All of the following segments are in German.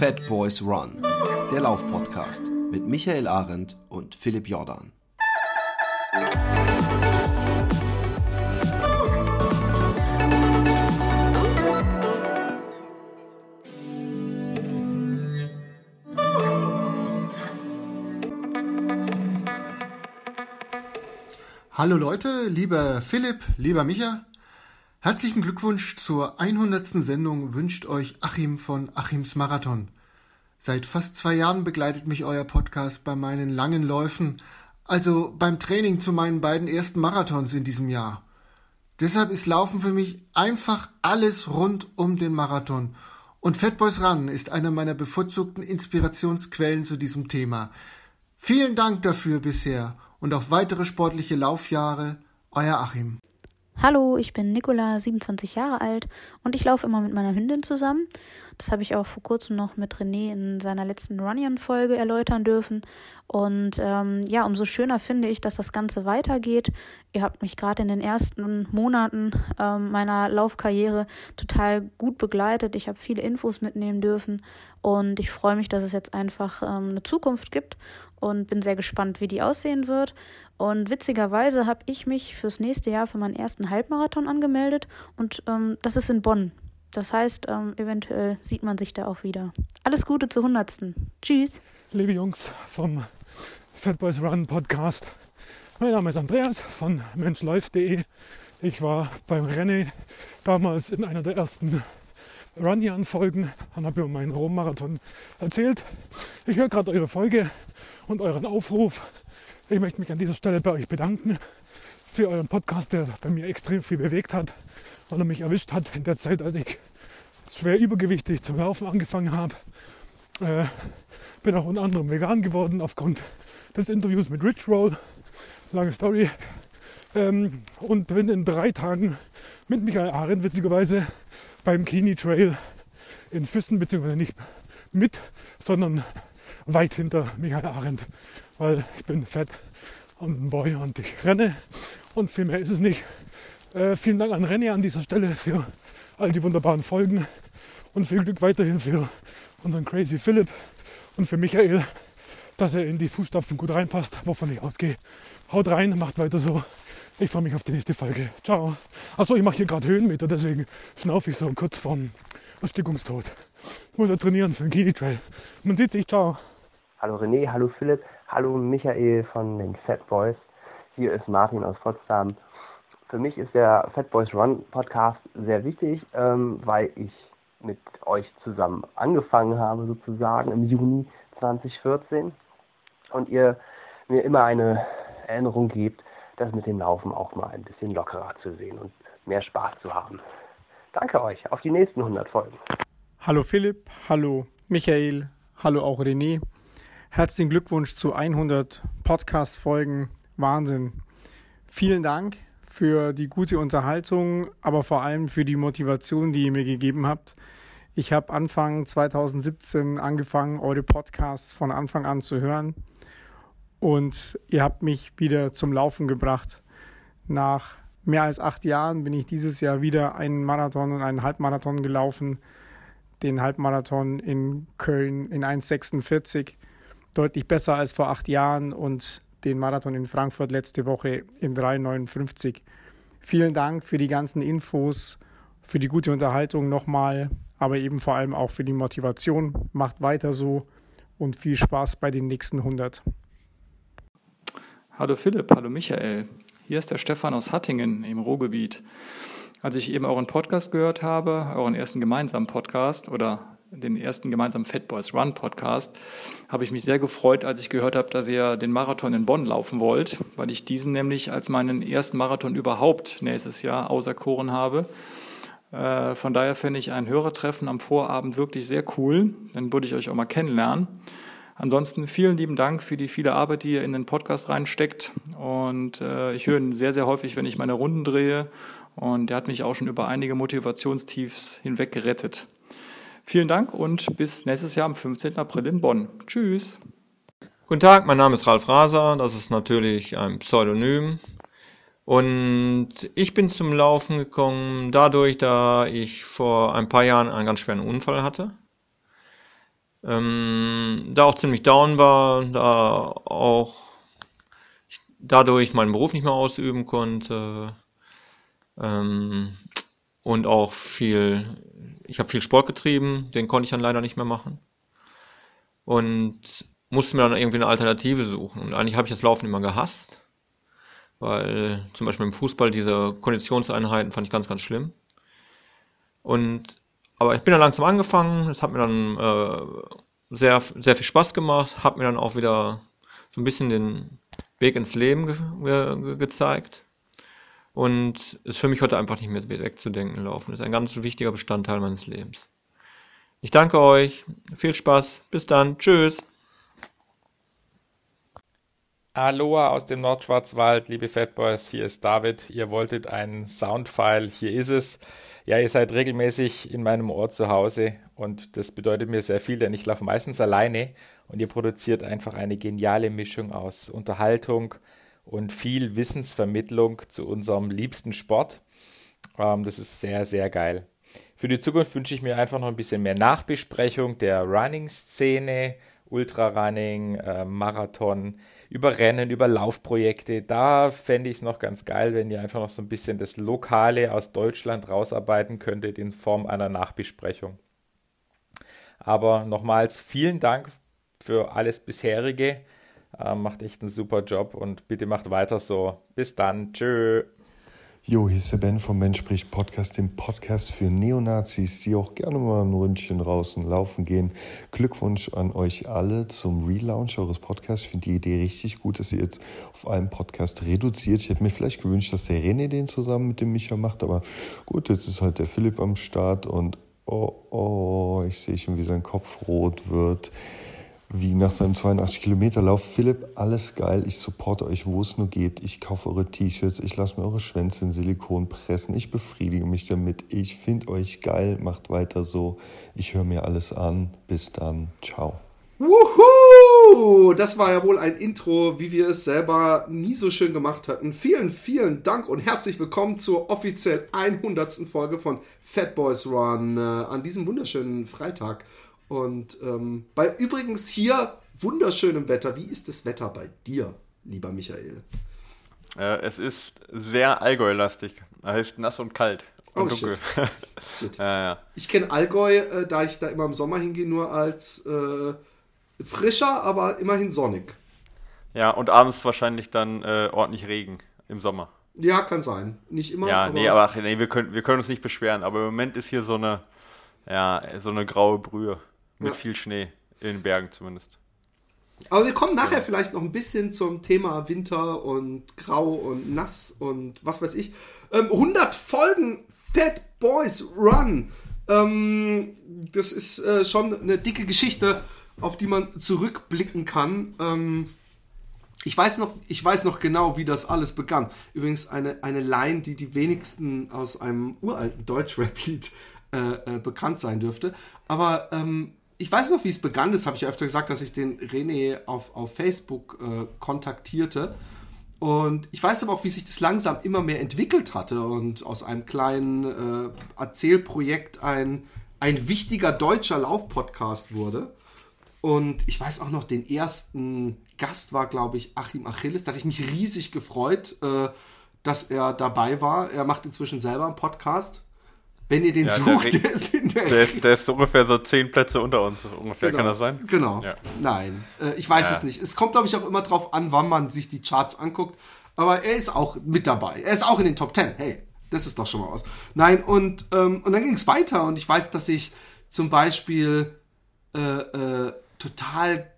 Fat Boys Run, der Laufpodcast mit Michael Arendt und Philipp Jordan. Hallo Leute, lieber Philipp, lieber Micha. Herzlichen Glückwunsch zur 100. Sendung wünscht euch Achim von Achims Marathon. Seit fast zwei Jahren begleitet mich euer Podcast bei meinen langen Läufen, also beim Training zu meinen beiden ersten Marathons in diesem Jahr. Deshalb ist Laufen für mich einfach alles rund um den Marathon. Und Fatboys Run ist einer meiner bevorzugten Inspirationsquellen zu diesem Thema. Vielen Dank dafür bisher und auf weitere sportliche Laufjahre, euer Achim. Hallo, ich bin Nicola, 27 Jahre alt und ich laufe immer mit meiner Hündin zusammen. Das habe ich auch vor kurzem noch mit René in seiner letzten Runyon-Folge erläutern dürfen. Und ähm, ja, umso schöner finde ich, dass das Ganze weitergeht. Ihr habt mich gerade in den ersten Monaten ähm, meiner Laufkarriere total gut begleitet. Ich habe viele Infos mitnehmen dürfen und ich freue mich, dass es jetzt einfach ähm, eine Zukunft gibt und bin sehr gespannt, wie die aussehen wird. Und witzigerweise habe ich mich fürs nächste Jahr für meinen ersten Halbmarathon angemeldet und ähm, das ist in Bonn. Das heißt, ähm, eventuell sieht man sich da auch wieder. Alles Gute zur 100. Tschüss. Liebe Jungs vom Fat Boys Run Podcast. Mein Name ist Andreas von menschläuft.de. Ich war beim Rennen damals in einer der ersten Runyan-Folgen und habe über meinen Rom-Marathon erzählt. Ich höre gerade eure Folge und euren Aufruf ich möchte mich an dieser Stelle bei euch bedanken für euren Podcast, der bei mir extrem viel bewegt hat, weil er mich erwischt hat in der Zeit, als ich schwer übergewichtig zum Laufen angefangen habe. Äh, bin auch unter anderem vegan geworden aufgrund des Interviews mit Rich Roll. Lange Story. Ähm, und bin in drei Tagen mit Michael Arendt witzigerweise beim Kini Trail in Füssen, beziehungsweise nicht mit, sondern weit hinter Michael Arendt weil ich bin fett und ein Boy und ich renne und viel mehr ist es nicht. Äh, vielen Dank an René an dieser Stelle für all die wunderbaren Folgen und viel Glück weiterhin für unseren Crazy Philipp und für Michael, dass er in die Fußstapfen gut reinpasst, wovon ich ausgehe. Haut rein, macht weiter so. Ich freue mich auf die nächste Folge. Ciao. Achso, ich mache hier gerade Höhenmeter, deswegen schnaufe ich so kurz vom Erstickungstod. Ich muss ja trainieren für den Kini Trail. Man sieht sich, ciao. Hallo René, hallo Philipp. Hallo Michael von den Fat Boys. Hier ist Martin aus Potsdam. Für mich ist der Fat Boys Run Podcast sehr wichtig, ähm, weil ich mit euch zusammen angefangen habe, sozusagen im Juni 2014. Und ihr mir immer eine Erinnerung gebt, das mit dem Laufen auch mal ein bisschen lockerer zu sehen und mehr Spaß zu haben. Danke euch. Auf die nächsten 100 Folgen. Hallo Philipp, hallo Michael, hallo auch René. Herzlichen Glückwunsch zu 100 Podcast-Folgen. Wahnsinn. Vielen Dank für die gute Unterhaltung, aber vor allem für die Motivation, die ihr mir gegeben habt. Ich habe Anfang 2017 angefangen, eure Podcasts von Anfang an zu hören. Und ihr habt mich wieder zum Laufen gebracht. Nach mehr als acht Jahren bin ich dieses Jahr wieder einen Marathon und einen Halbmarathon gelaufen. Den Halbmarathon in Köln in 1,46 deutlich besser als vor acht Jahren und den Marathon in Frankfurt letzte Woche in 3,59. Vielen Dank für die ganzen Infos, für die gute Unterhaltung nochmal, aber eben vor allem auch für die Motivation. Macht weiter so und viel Spaß bei den nächsten 100. Hallo Philipp, hallo Michael. Hier ist der Stefan aus Hattingen im Ruhrgebiet. Als ich eben euren Podcast gehört habe, euren ersten gemeinsamen Podcast oder den ersten gemeinsamen Fat Boys Run Podcast, habe ich mich sehr gefreut, als ich gehört habe, dass ihr den Marathon in Bonn laufen wollt, weil ich diesen nämlich als meinen ersten Marathon überhaupt nächstes Jahr auserkoren habe. Äh, von daher fände ich ein Hörertreffen am Vorabend wirklich sehr cool. Dann würde ich euch auch mal kennenlernen. Ansonsten vielen lieben Dank für die viele Arbeit, die ihr in den Podcast reinsteckt. Und äh, ich höre ihn sehr, sehr häufig, wenn ich meine Runden drehe. Und der hat mich auch schon über einige Motivationstiefs hinweg gerettet. Vielen Dank und bis nächstes Jahr am 15. April in Bonn. Tschüss. Guten Tag, mein Name ist Ralf Raser, das ist natürlich ein Pseudonym. Und ich bin zum Laufen gekommen dadurch, da ich vor ein paar Jahren einen ganz schweren Unfall hatte. ähm, da auch ziemlich down war, da auch dadurch meinen Beruf nicht mehr ausüben konnte ähm, und auch viel, ich habe viel Sport getrieben, den konnte ich dann leider nicht mehr machen. Und musste mir dann irgendwie eine Alternative suchen. Und eigentlich habe ich das Laufen immer gehasst, weil zum Beispiel im Fußball diese Konditionseinheiten fand ich ganz, ganz schlimm. Und aber ich bin dann langsam angefangen, es hat mir dann äh, sehr, sehr viel Spaß gemacht, hat mir dann auch wieder so ein bisschen den Weg ins Leben ge ge gezeigt. Und ist für mich heute einfach nicht mehr wegzudenken laufen. Ist ein ganz wichtiger Bestandteil meines Lebens. Ich danke euch. Viel Spaß. Bis dann. Tschüss. Aloha aus dem Nordschwarzwald, liebe Fatboys. Hier ist David. Ihr wolltet einen Soundfile. Hier ist es. Ja, ihr seid regelmäßig in meinem Ohr zu Hause und das bedeutet mir sehr viel, denn ich laufe meistens alleine und ihr produziert einfach eine geniale Mischung aus Unterhaltung und viel Wissensvermittlung zu unserem liebsten Sport. Ähm, das ist sehr, sehr geil. Für die Zukunft wünsche ich mir einfach noch ein bisschen mehr Nachbesprechung der Running-Szene, Ultrarunning, äh, Marathon über Rennen, über Laufprojekte. Da fände ich es noch ganz geil, wenn ihr einfach noch so ein bisschen das Lokale aus Deutschland rausarbeiten könntet in Form einer Nachbesprechung. Aber nochmals vielen Dank für alles bisherige. Äh, macht echt einen super Job und bitte macht weiter so. Bis dann. Tschö. Jo, hier ist der Ben vom Mensch spricht Podcast, dem Podcast für Neonazis, die auch gerne mal ein Ründchen draußen laufen gehen. Glückwunsch an euch alle zum Relaunch eures Podcasts. Ich finde die Idee richtig gut, dass ihr jetzt auf einen Podcast reduziert. Ich hätte mir vielleicht gewünscht, dass der René den zusammen mit dem Micha macht, aber gut, jetzt ist halt der Philipp am Start und oh, oh, ich sehe schon, wie sein Kopf rot wird wie nach seinem 82 Kilometer Lauf. Philipp, alles geil. Ich supporte euch, wo es nur geht. Ich kaufe eure T-Shirts. Ich lasse mir eure Schwänze in Silikon pressen. Ich befriedige mich damit. Ich finde euch geil. Macht weiter so. Ich höre mir alles an. Bis dann. Ciao. Wuhu! Das war ja wohl ein Intro, wie wir es selber nie so schön gemacht hatten. Vielen, vielen Dank und herzlich willkommen zur offiziell 100. Folge von Fat Boys Run äh, an diesem wunderschönen Freitag. Und ähm, bei übrigens hier wunderschönem Wetter. Wie ist das Wetter bei dir, lieber Michael? Äh, es ist sehr Allgäu-lastig. Heißt nass und kalt. Und oh, dunkel. Shit. shit. ja, ja. Ich kenne Allgäu, äh, da ich da immer im Sommer hingehe, nur als äh, frischer, aber immerhin sonnig. Ja, und abends wahrscheinlich dann äh, ordentlich Regen im Sommer. Ja, kann sein. Nicht immer. Ja, aber nee, aber nee, wir, können, wir können uns nicht beschweren. Aber im Moment ist hier so eine, ja, so eine graue Brühe. Mit ja. viel Schnee, in den Bergen zumindest. Aber wir kommen nachher ja. vielleicht noch ein bisschen zum Thema Winter und Grau und Nass und was weiß ich. Ähm, 100 Folgen Fat Boys Run. Ähm, das ist äh, schon eine dicke Geschichte, auf die man zurückblicken kann. Ähm, ich weiß, noch, ich weiß noch genau, wie das alles begann. Übrigens eine, eine Line, die die wenigsten aus einem uralten Deutschrap-Lied äh, äh, bekannt sein dürfte. Aber ähm, ich weiß noch, wie es begann. Das habe ich ja öfter gesagt, dass ich den René auf, auf Facebook äh, kontaktierte. Und ich weiß aber auch, wie sich das langsam immer mehr entwickelt hatte und aus einem kleinen äh, Erzählprojekt ein, ein wichtiger deutscher Laufpodcast wurde. Und ich weiß auch noch, den ersten Gast war, glaube ich, Achim Achilles. Da hatte ich mich riesig gefreut, äh, dass er dabei war. Er macht inzwischen selber einen Podcast. Wenn ihr den ja, sucht, der, ist in der, der, ist, der ist ungefähr so zehn Plätze unter uns. Ungefähr, genau. kann das sein? Genau. Ja. Nein, äh, ich weiß ja. es nicht. Es kommt, glaube ich, auch immer drauf an, wann man sich die Charts anguckt. Aber er ist auch mit dabei. Er ist auch in den Top Ten. Hey, das ist doch schon mal was. Nein, und, ähm, und dann ging es weiter. Und ich weiß, dass ich zum Beispiel äh, äh, total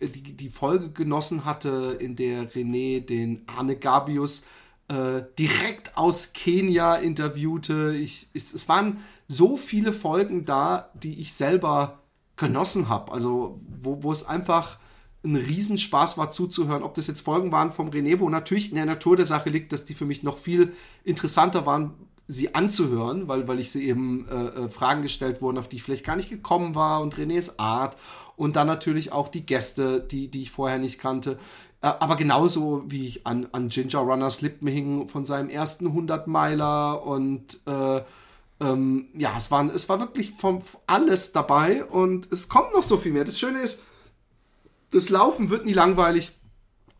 die, die Folge genossen hatte, in der René den Arne Gabius äh, direkt aus Kenia interviewte. Ich, ich, es waren so viele Folgen da, die ich selber genossen habe. Also wo, wo es einfach ein Riesenspaß war zuzuhören. Ob das jetzt Folgen waren vom René, wo natürlich in der Natur der Sache liegt, dass die für mich noch viel interessanter waren, sie anzuhören, weil, weil ich sie eben äh, äh Fragen gestellt wurden, auf die ich vielleicht gar nicht gekommen war und Renés Art und dann natürlich auch die Gäste, die, die ich vorher nicht kannte. Äh, aber genauso wie ich an, an Ginger Runners Lippen hing von seinem ersten 100-Meiler und äh, ähm, ja, es war, es war wirklich vom, alles dabei und es kommt noch so viel mehr. Das Schöne ist, das Laufen wird nie langweilig.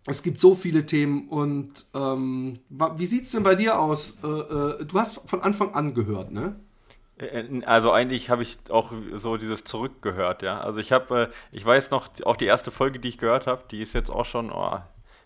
Es gibt so viele Themen und ähm, wie sieht's denn bei dir aus? Äh, äh, du hast von Anfang an gehört, ne? Äh, also eigentlich habe ich auch so dieses zurückgehört, ja. Also ich habe, äh, ich weiß noch, auch die erste Folge, die ich gehört habe, die ist jetzt auch schon, oh,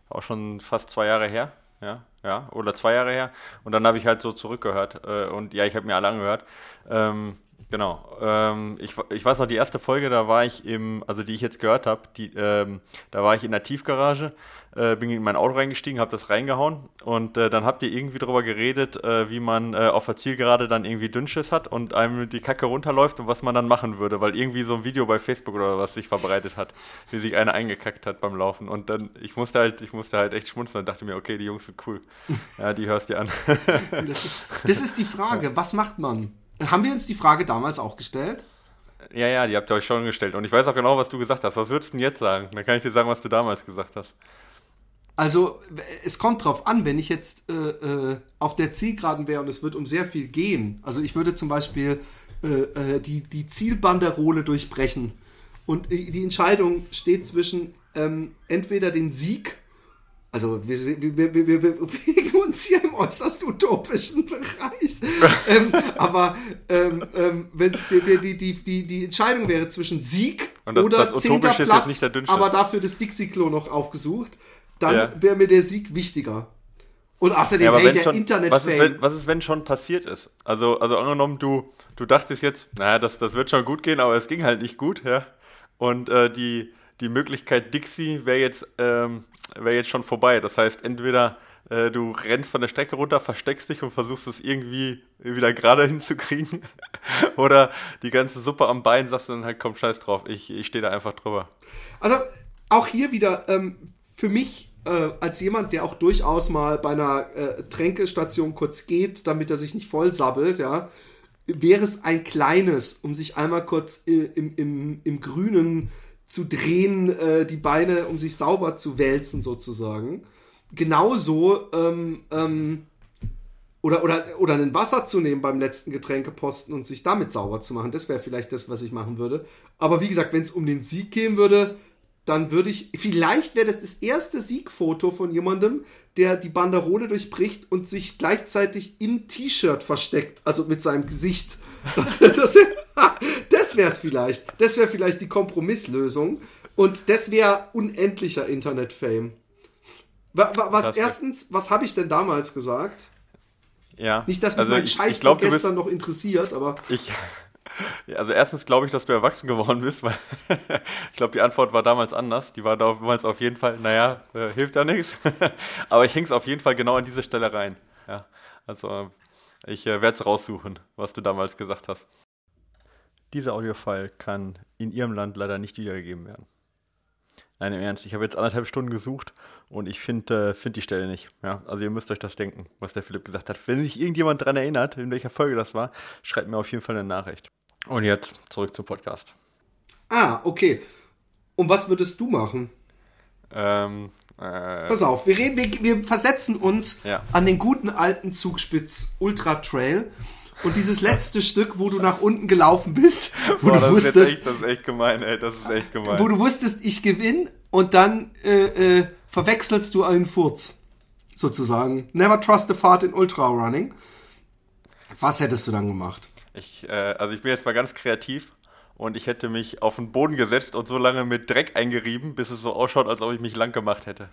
auch schon fast zwei Jahre her, ja, ja, oder zwei Jahre her. Und dann habe ich halt so zurückgehört äh, und ja, ich habe mir alle angehört. Ähm, Genau. Ähm, ich, ich weiß noch, die erste Folge, da war ich im, also die ich jetzt gehört habe, ähm, da war ich in der Tiefgarage, äh, bin in mein Auto reingestiegen, habe das reingehauen und äh, dann habt ihr irgendwie darüber geredet, äh, wie man äh, auf der Zielgerade dann irgendwie Dünnschiss hat und einem die Kacke runterläuft und was man dann machen würde, weil irgendwie so ein Video bei Facebook oder was sich verbreitet hat, wie sich einer eingekackt hat beim Laufen und dann, ich musste halt, ich musste halt echt schmunzeln und dachte mir, okay, die Jungs sind cool. Ja, die hörst dir an. das ist die Frage, was macht man? Haben wir uns die Frage damals auch gestellt? Ja, ja, die habt ihr euch schon gestellt. Und ich weiß auch genau, was du gesagt hast. Was würdest du denn jetzt sagen? Dann kann ich dir sagen, was du damals gesagt hast. Also, es kommt drauf an, wenn ich jetzt äh, äh, auf der Zielgeraden wäre und es wird um sehr viel gehen. Also, ich würde zum Beispiel äh, äh die, die Zielbanderole durchbrechen. Und äh, die Entscheidung steht zwischen ähm, entweder den Sieg also wir, wir, wir, wir bewegen uns hier im äußerst utopischen Bereich. ähm, aber ähm, ähm, wenn die, die, die, die, die Entscheidung wäre zwischen Sieg das, oder zehnter Platz, aber dafür das Dixie-Klo noch aufgesucht, dann ja. wäre mir der Sieg wichtiger. Und außerdem, ja, hey, der internet was ist, wenn, was ist, wenn schon passiert ist? Also, also angenommen, du, du dachtest jetzt, naja, das, das wird schon gut gehen, aber es ging halt nicht gut, ja. Und äh, die, die Möglichkeit Dixie wäre jetzt, ähm, wär jetzt schon vorbei. Das heißt, entweder äh, du rennst von der Strecke runter, versteckst dich und versuchst es irgendwie wieder gerade hinzukriegen. Oder die ganze Suppe am Bein sagst du dann halt, komm, scheiß drauf, ich, ich stehe da einfach drüber. Also auch hier wieder ähm, für mich äh, als jemand, der auch durchaus mal bei einer äh, Tränkestation kurz geht, damit er sich nicht voll sabbelt, ja, wäre es ein kleines, um sich einmal kurz äh, im, im, im grünen zu drehen, äh, die Beine, um sich sauber zu wälzen, sozusagen. Genauso, ähm, ähm, oder, oder, oder ein Wasser zu nehmen beim letzten Getränkeposten und sich damit sauber zu machen. Das wäre vielleicht das, was ich machen würde. Aber wie gesagt, wenn es um den Sieg gehen würde, dann würde ich, vielleicht wäre das das erste Siegfoto von jemandem, der die Banderole durchbricht und sich gleichzeitig im T-Shirt versteckt, also mit seinem Gesicht. Das, das, das wäre es vielleicht. Das wäre vielleicht die Kompromisslösung. Und das wäre unendlicher Internet-Fame. Was, erstens, was habe ich denn damals gesagt? Ja. Nicht, dass mich also mein Scheiß ich, ich glaub, gestern noch interessiert, aber. Ich, also erstens glaube ich, dass du erwachsen geworden bist, weil ich glaube, die Antwort war damals anders. Die war damals auf jeden Fall, naja, äh, hilft ja nichts. Aber ich hänge es auf jeden Fall genau an diese Stelle rein. Ja, also ich äh, werde es raussuchen, was du damals gesagt hast. Dieser Audiofile kann in Ihrem Land leider nicht wiedergegeben werden. Nein, im Ernst, ich habe jetzt anderthalb Stunden gesucht und ich finde äh, find die Stelle nicht. Ja, also ihr müsst euch das denken, was der Philipp gesagt hat. Wenn sich irgendjemand daran erinnert, in welcher Folge das war, schreibt mir auf jeden Fall eine Nachricht. Und jetzt zurück zum Podcast. Ah, okay. Und was würdest du machen? Ähm, äh, Pass auf, wir, reden, wir, wir versetzen uns ja. an den guten alten Zugspitz Ultra Trail. Und dieses letzte Stück, wo du nach unten gelaufen bist, wo Boah, du das wusstest. Ist echt, das ist echt gemein, ey. Das ist echt gemein. Wo du wusstest, ich gewinne und dann äh, äh, verwechselst du einen Furz. Sozusagen. Never trust a fart in Ultra Running. Was hättest du dann gemacht? Ich, äh, also ich bin jetzt mal ganz kreativ und ich hätte mich auf den Boden gesetzt und so lange mit Dreck eingerieben, bis es so ausschaut, als ob ich mich lang gemacht hätte.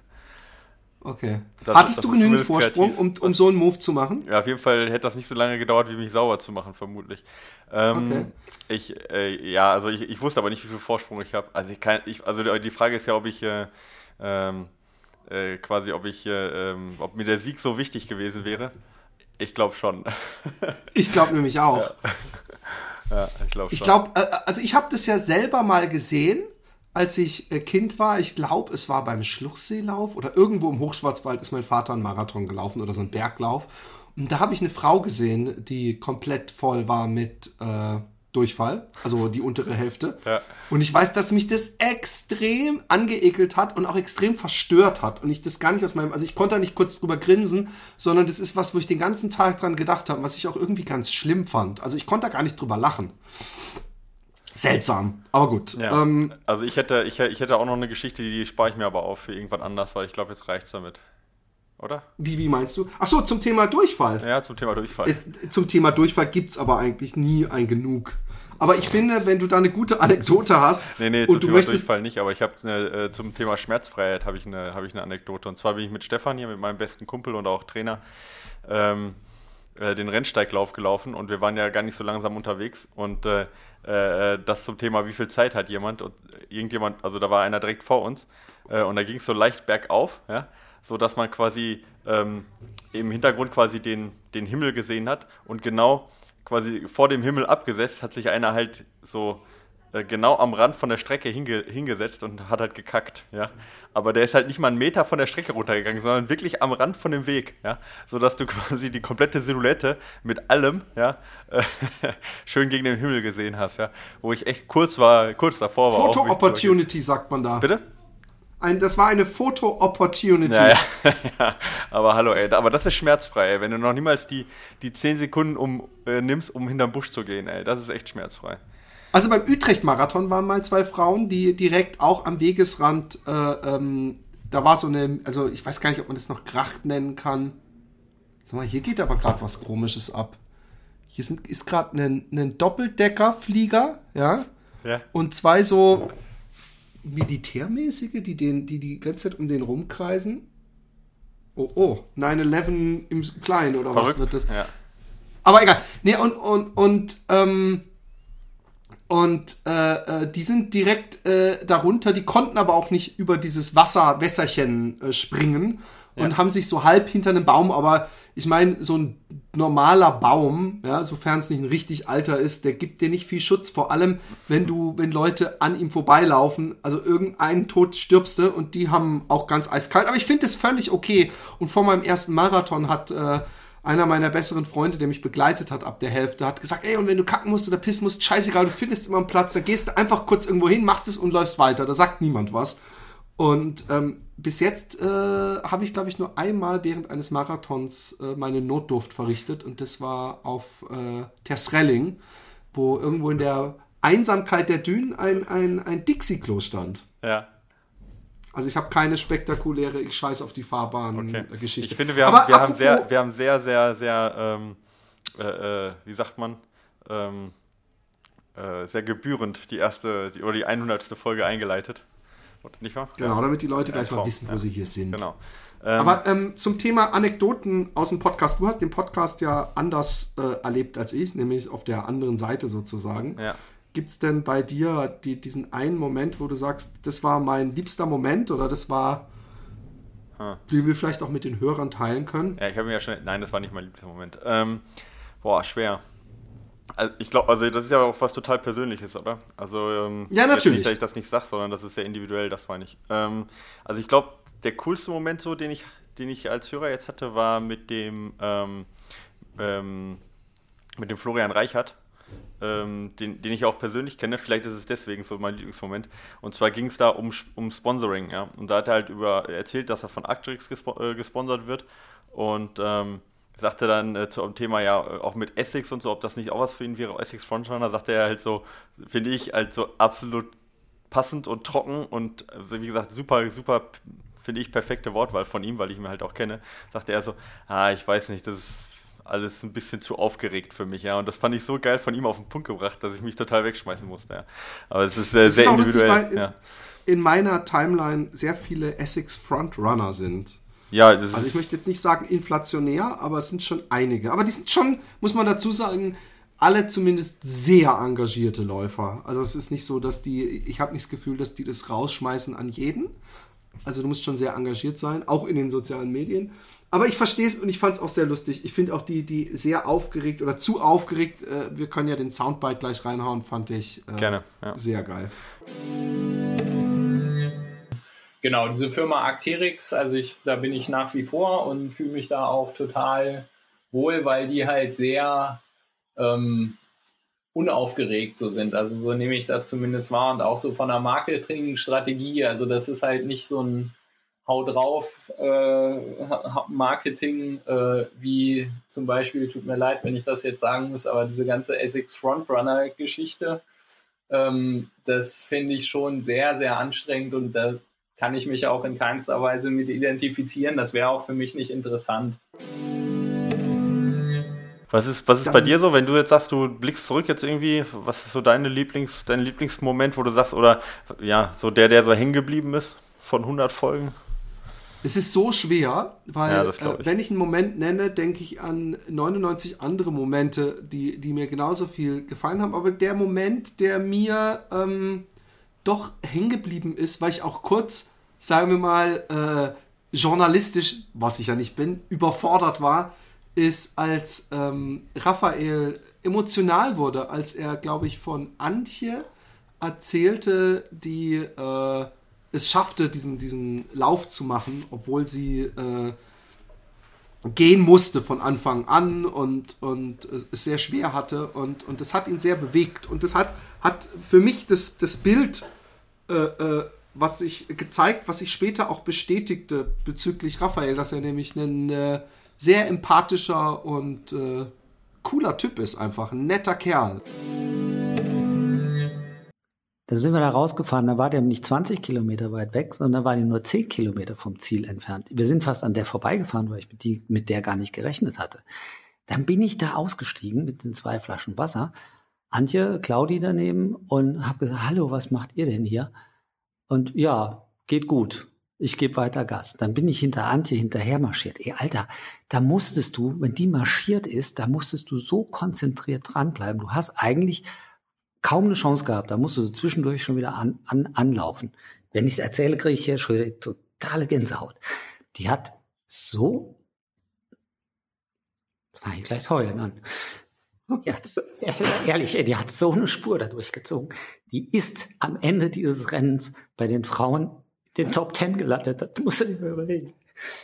Okay. Das, Hattest das du genügend Vorsprung, um, um so einen Move zu machen? Ja, auf jeden Fall hätte das nicht so lange gedauert, wie mich sauber zu machen, vermutlich. Ähm, okay. Ich, äh, ja, also ich, ich, wusste aber nicht, wie viel Vorsprung ich habe. Also ich kann, ich, also die Frage ist ja, ob ich äh, ähm, äh, quasi, ob ich, äh, ähm, ob mir der Sieg so wichtig gewesen wäre. Ich glaube schon. ich glaube nämlich auch. Ja, ja ich glaube schon. Ich glaube, äh, also ich habe das ja selber mal gesehen als ich äh, Kind war. Ich glaube, es war beim Schluchseelauf oder irgendwo im Hochschwarzwald ist mein Vater einen Marathon gelaufen oder so einen Berglauf. Und da habe ich eine Frau gesehen, die komplett voll war mit äh, Durchfall, also die untere Hälfte. Ja. Und ich weiß, dass mich das extrem angeekelt hat und auch extrem verstört hat. Und ich das gar nicht aus meinem, also ich konnte da nicht kurz drüber grinsen, sondern das ist was, wo ich den ganzen Tag dran gedacht habe, was ich auch irgendwie ganz schlimm fand. Also ich konnte da gar nicht drüber lachen. Seltsam, aber gut. Ja. Ähm, also ich hätte, ich, ich hätte auch noch eine Geschichte, die spare ich mir aber auf für irgendwann anders, weil ich glaube, jetzt reicht's damit. Oder? wie, wie meinst du? Ach so, zum Thema Durchfall. Ja, zum Thema Durchfall. Äh, Zum Thema Durchfall gibt's aber eigentlich nie ein Genug. Aber ich finde, wenn du da eine gute Anekdote hast Nee, nee, zum und du Thema möchtest Durchfall nicht, aber ich habe äh, zum Thema Schmerzfreiheit habe ich, eine, hab ich eine Anekdote. Und zwar bin ich mit Stefan hier, mit meinem besten Kumpel und auch Trainer, ähm, äh, den Rennsteiglauf gelaufen und wir waren ja gar nicht so langsam unterwegs. Und äh, äh, das zum Thema, wie viel Zeit hat jemand? Und irgendjemand, also da war einer direkt vor uns äh, und da ging es so leicht bergauf, ja, so dass man quasi ähm, im Hintergrund quasi den, den Himmel gesehen hat und genau quasi vor dem Himmel abgesetzt hat sich einer halt so äh, genau am Rand von der Strecke hinge hingesetzt und hat halt gekackt, ja. Aber der ist halt nicht mal einen Meter von der Strecke runtergegangen, sondern wirklich am Rand von dem Weg, ja. Sodass du quasi die komplette Silhouette mit allem, ja, äh, schön gegen den Himmel gesehen hast, ja. Wo ich echt kurz war, kurz davor war. Zu- Opportunity sagt man da. Bitte? Ein, das war eine Photo Opportunity. Ja, ja, ja, aber hallo, ey, aber das ist schmerzfrei, ey, wenn du noch niemals die, die 10 Sekunden um, äh, nimmst, um hinterm Busch zu gehen, ey, das ist echt schmerzfrei. Also beim Utrecht-Marathon waren mal zwei Frauen, die direkt auch am Wegesrand, äh, ähm, da war so eine, also ich weiß gar nicht, ob man das noch Gracht nennen kann. Sag mal, hier geht aber gerade was Komisches ab. Hier sind, ist gerade ein, ein Doppeldeckerflieger, ja, Ja. und zwei so Militärmäßige, die den, die die ganze Zeit um den rumkreisen. Oh, oh, 9-11 im Kleinen oder was wird das? Ja. Aber egal. Nee, und, und, und, ähm, und äh, äh, die sind direkt äh, darunter, die konnten aber auch nicht über dieses Wasser, Wässerchen äh, springen und Ja. haben sich so halb hinter einem Baum, aber ich meine, so ein normaler Baum, ja, sofern es nicht ein richtig alter ist, der gibt dir nicht viel Schutz, vor allem wenn du, wenn Leute an ihm vorbeilaufen, also irgendeinen Tod stirbst du und die haben auch ganz eiskalt, aber ich finde es völlig okay. Und vor meinem ersten Marathon hat äh, einer meiner besseren Freunde, der mich begleitet hat ab der Hälfte, hat gesagt, ey, und wenn du kacken musst oder pissen musst, scheißegal, du findest immer einen Platz, dann gehst du einfach kurz irgendwo hin, machst es und läufst weiter. Da sagt niemand was. Und ähm, bis jetzt äh, habe ich, glaube ich, nur einmal während eines Marathons äh, meine Notdurft verrichtet und das war auf äh, Tersrelling, wo irgendwo in der Einsamkeit der Dünen ein, ein, ein Dixie-Klo stand. Ja. Also ich habe keine spektakuläre Ich scheiß auf die Okay. Fahrbahn-Geschichte. Ich finde, wir haben, wir, haben sehr, wir haben sehr, sehr, sehr, ähm, äh, äh, wie sagt man, ähm, äh, sehr gebührend die erste die, oder die 100. Folge eingeleitet. Nicht wahr? Genau, damit die Leute gleich mal wissen, wo sie hier sind. Genau. Ähm, Aber ähm, zum Thema Anekdoten aus dem Podcast. Du hast den Podcast ja anders äh, erlebt als ich, nämlich auf der anderen Seite sozusagen. ja. Gibt es denn bei dir die, diesen einen Moment, wo du sagst, das war mein liebster Moment oder das war, Hm. den wir vielleicht auch mit den Hörern teilen können? Ja, ich habe mir ja schon. Nein, das war nicht mein liebster Moment. Ähm, boah, schwer. Also ich glaube, also das ist ja auch was total Persönliches, oder? Also ähm, Ja, natürlich. Nicht, dass ich das nicht sage, sondern das ist sehr individuell, das meine ich. Ähm, also ich glaube, der coolste Moment so, den ich, den ich als Hörer jetzt hatte, war mit dem ähm, ähm, mit dem Florian Reichert, ähm, den, den ich auch persönlich kenne. Vielleicht ist es deswegen so mein Lieblingsmoment. Und zwar ging es da um, um Sponsoring, ja. Und da hat er halt über erzählt, dass er von Actrix gespo äh, gesponsert wird. Und ähm, sagte dann äh, zum Thema ja äh, auch mit Essex und so, ob das nicht auch was für ihn wäre, Essex Frontrunner, sagte er halt so, finde ich, halt so absolut passend und trocken und also wie gesagt, super, super, finde ich, perfekte Wortwahl von ihm, weil ich ihn halt auch kenne, sagte er so, ah, ich weiß nicht, das ist alles ein bisschen zu aufgeregt für mich, ja. Und das fand ich so geil von ihm auf den Punkt gebracht, dass ich mich total wegschmeißen musste, ja. Aber es ist äh, sehr ist lustig, individuell. weil in, ja. in meiner Timeline sehr viele Essex Frontrunner sind. ja, das Also ich möchte jetzt nicht sagen inflationär, aber es sind schon einige. Aber die sind schon, muss man dazu sagen, alle zumindest sehr engagierte Läufer. Also es ist nicht so, dass die, ich habe nicht das Gefühl, dass die das rausschmeißen an jeden. Also du musst schon sehr engagiert sein, auch in den sozialen Medien. Aber ich verstehe es und ich fand es auch sehr lustig. Ich finde auch die, die sehr aufgeregt oder zu aufgeregt, äh, wir können ja den Soundbite gleich reinhauen, fand ich äh, Gerne, ja. sehr geil. Genau, diese Firma Arcteryx, also ich, da bin ich nach wie vor und fühle mich da auch total wohl, weil die halt sehr ähm, unaufgeregt so sind. Also so nehme ich das zumindest wahr und auch so von der Marketingstrategie. Also das ist halt nicht so ein Hau drauf äh, Marketing, äh, wie zum Beispiel, tut mir leid, wenn ich das jetzt sagen muss, aber diese ganze Essex Frontrunner Geschichte, ähm, das finde ich schon sehr, sehr anstrengend und da kann ich mich auch in keinster Weise mit identifizieren. Das wäre auch für mich nicht interessant. Was ist, was ist bei dir so, wenn du jetzt sagst, du blickst zurück jetzt irgendwie, was ist so deine Lieblings, dein Lieblingsmoment, wo du sagst, oder ja, so der, der so hängen geblieben ist von 100 Folgen? Es ist so schwer, weil ja, äh, wenn ich einen Moment nenne, denke ich an 99 andere Momente, die, die mir genauso viel gefallen haben. Aber der Moment, der mir ähm, doch hängen geblieben ist, weil ich auch kurz, sagen wir mal, äh, journalistisch, was ich ja nicht bin, überfordert war, ist, als ähm, Raphael emotional wurde, als er, glaube ich, von Antje erzählte, die äh, es schaffte, diesen, diesen Lauf zu machen, obwohl sie äh, gehen musste von Anfang an und, und es sehr schwer hatte und, und das hat ihn sehr bewegt und das hat, hat für mich das, das Bild, äh, äh, was sich gezeigt, was sich später auch bestätigte bezüglich Raphael, dass er nämlich ein äh, sehr empathischer und äh, cooler Typ ist, einfach ein netter Kerl. Da sind wir da rausgefahren, da war der nicht 20 Kilometer weit weg, sondern war die nur 10 Kilometer vom Ziel entfernt. Wir sind fast an der vorbeigefahren, weil ich mit, die, mit der gar nicht gerechnet hatte. Dann bin ich da ausgestiegen mit den zwei Flaschen Wasser, Antje, Claudi daneben und habe gesagt, hallo, was macht ihr denn hier? Und ja, geht gut ich gebe weiter Gas. Dann bin ich hinter Antje hinterher marschiert. Ey, Alter, da musstest du, wenn die marschiert ist, da musstest du so konzentriert dranbleiben. Du hast eigentlich kaum eine Chance gehabt. Da musst du so zwischendurch schon wieder an, an, anlaufen. Wenn ich es erzähle, kriege ich hier schon wieder totale Gänsehaut. Die hat so, jetzt fange ich gleich das Heulen an. Die hat, ehrlich, die hat so eine Spur da durchgezogen. Die ist am Ende dieses Rennens bei den Frauen den Top Ten gelandet hat. Musst du dir überlegen.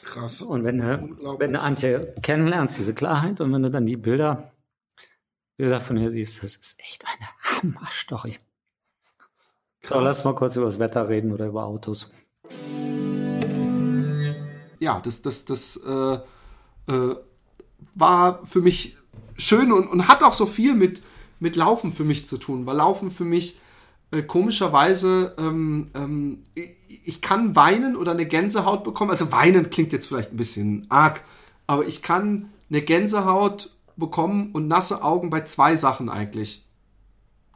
Krass. Und wenn du, wenn du Antje kennenlernst, diese Klarheit, und wenn du dann die Bilder, Bilder von ihr siehst, das ist echt eine Hammerstory. So, lass mal kurz über das Wetter reden oder über Autos. Ja, das, das, das äh, äh, war für mich schön und, und hat auch so viel mit, mit Laufen für mich zu tun, weil Laufen für mich äh, komischerweise, ähm, ähm, ich kann weinen oder eine Gänsehaut bekommen. Also weinen klingt jetzt vielleicht ein bisschen arg, aber ich kann eine Gänsehaut bekommen und nasse Augen bei zwei Sachen eigentlich.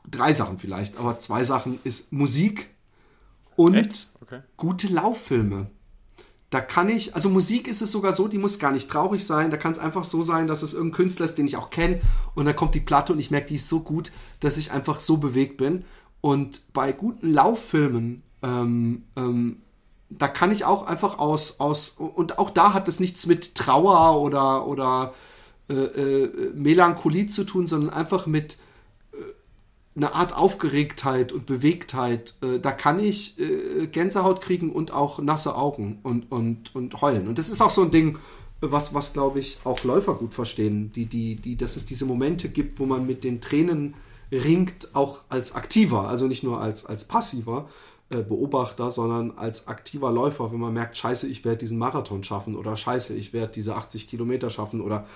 Drei Sachen vielleicht, aber zwei Sachen ist Musik und okay. gute Lauffilme. Da kann ich, also Musik ist es sogar so, die muss gar nicht traurig sein. Da kann es einfach so sein, dass es irgendein Künstler ist, den ich auch kenne. Und dann kommt die Platte und ich merke, die ist so gut, dass ich einfach so bewegt bin. Und bei guten Lauffilmen, ähm, ähm, da kann ich auch einfach aus, aus, und auch da hat es nichts mit Trauer oder, oder äh, äh, Melancholie zu tun, sondern einfach mit einer Art Aufgeregtheit und Bewegtheit. Äh, da kann ich äh, Gänsehaut kriegen und auch nasse Augen und, und, und heulen. Und das ist auch so ein Ding, was, was glaube ich, auch Läufer gut verstehen, die, die, die, dass es diese Momente gibt, wo man mit den Tränen ringt auch als aktiver, also nicht nur als, als passiver äh, Beobachter, sondern als aktiver Läufer, wenn man merkt, scheiße, ich werde diesen Marathon schaffen oder scheiße, ich werde diese 80 Kilometer schaffen oder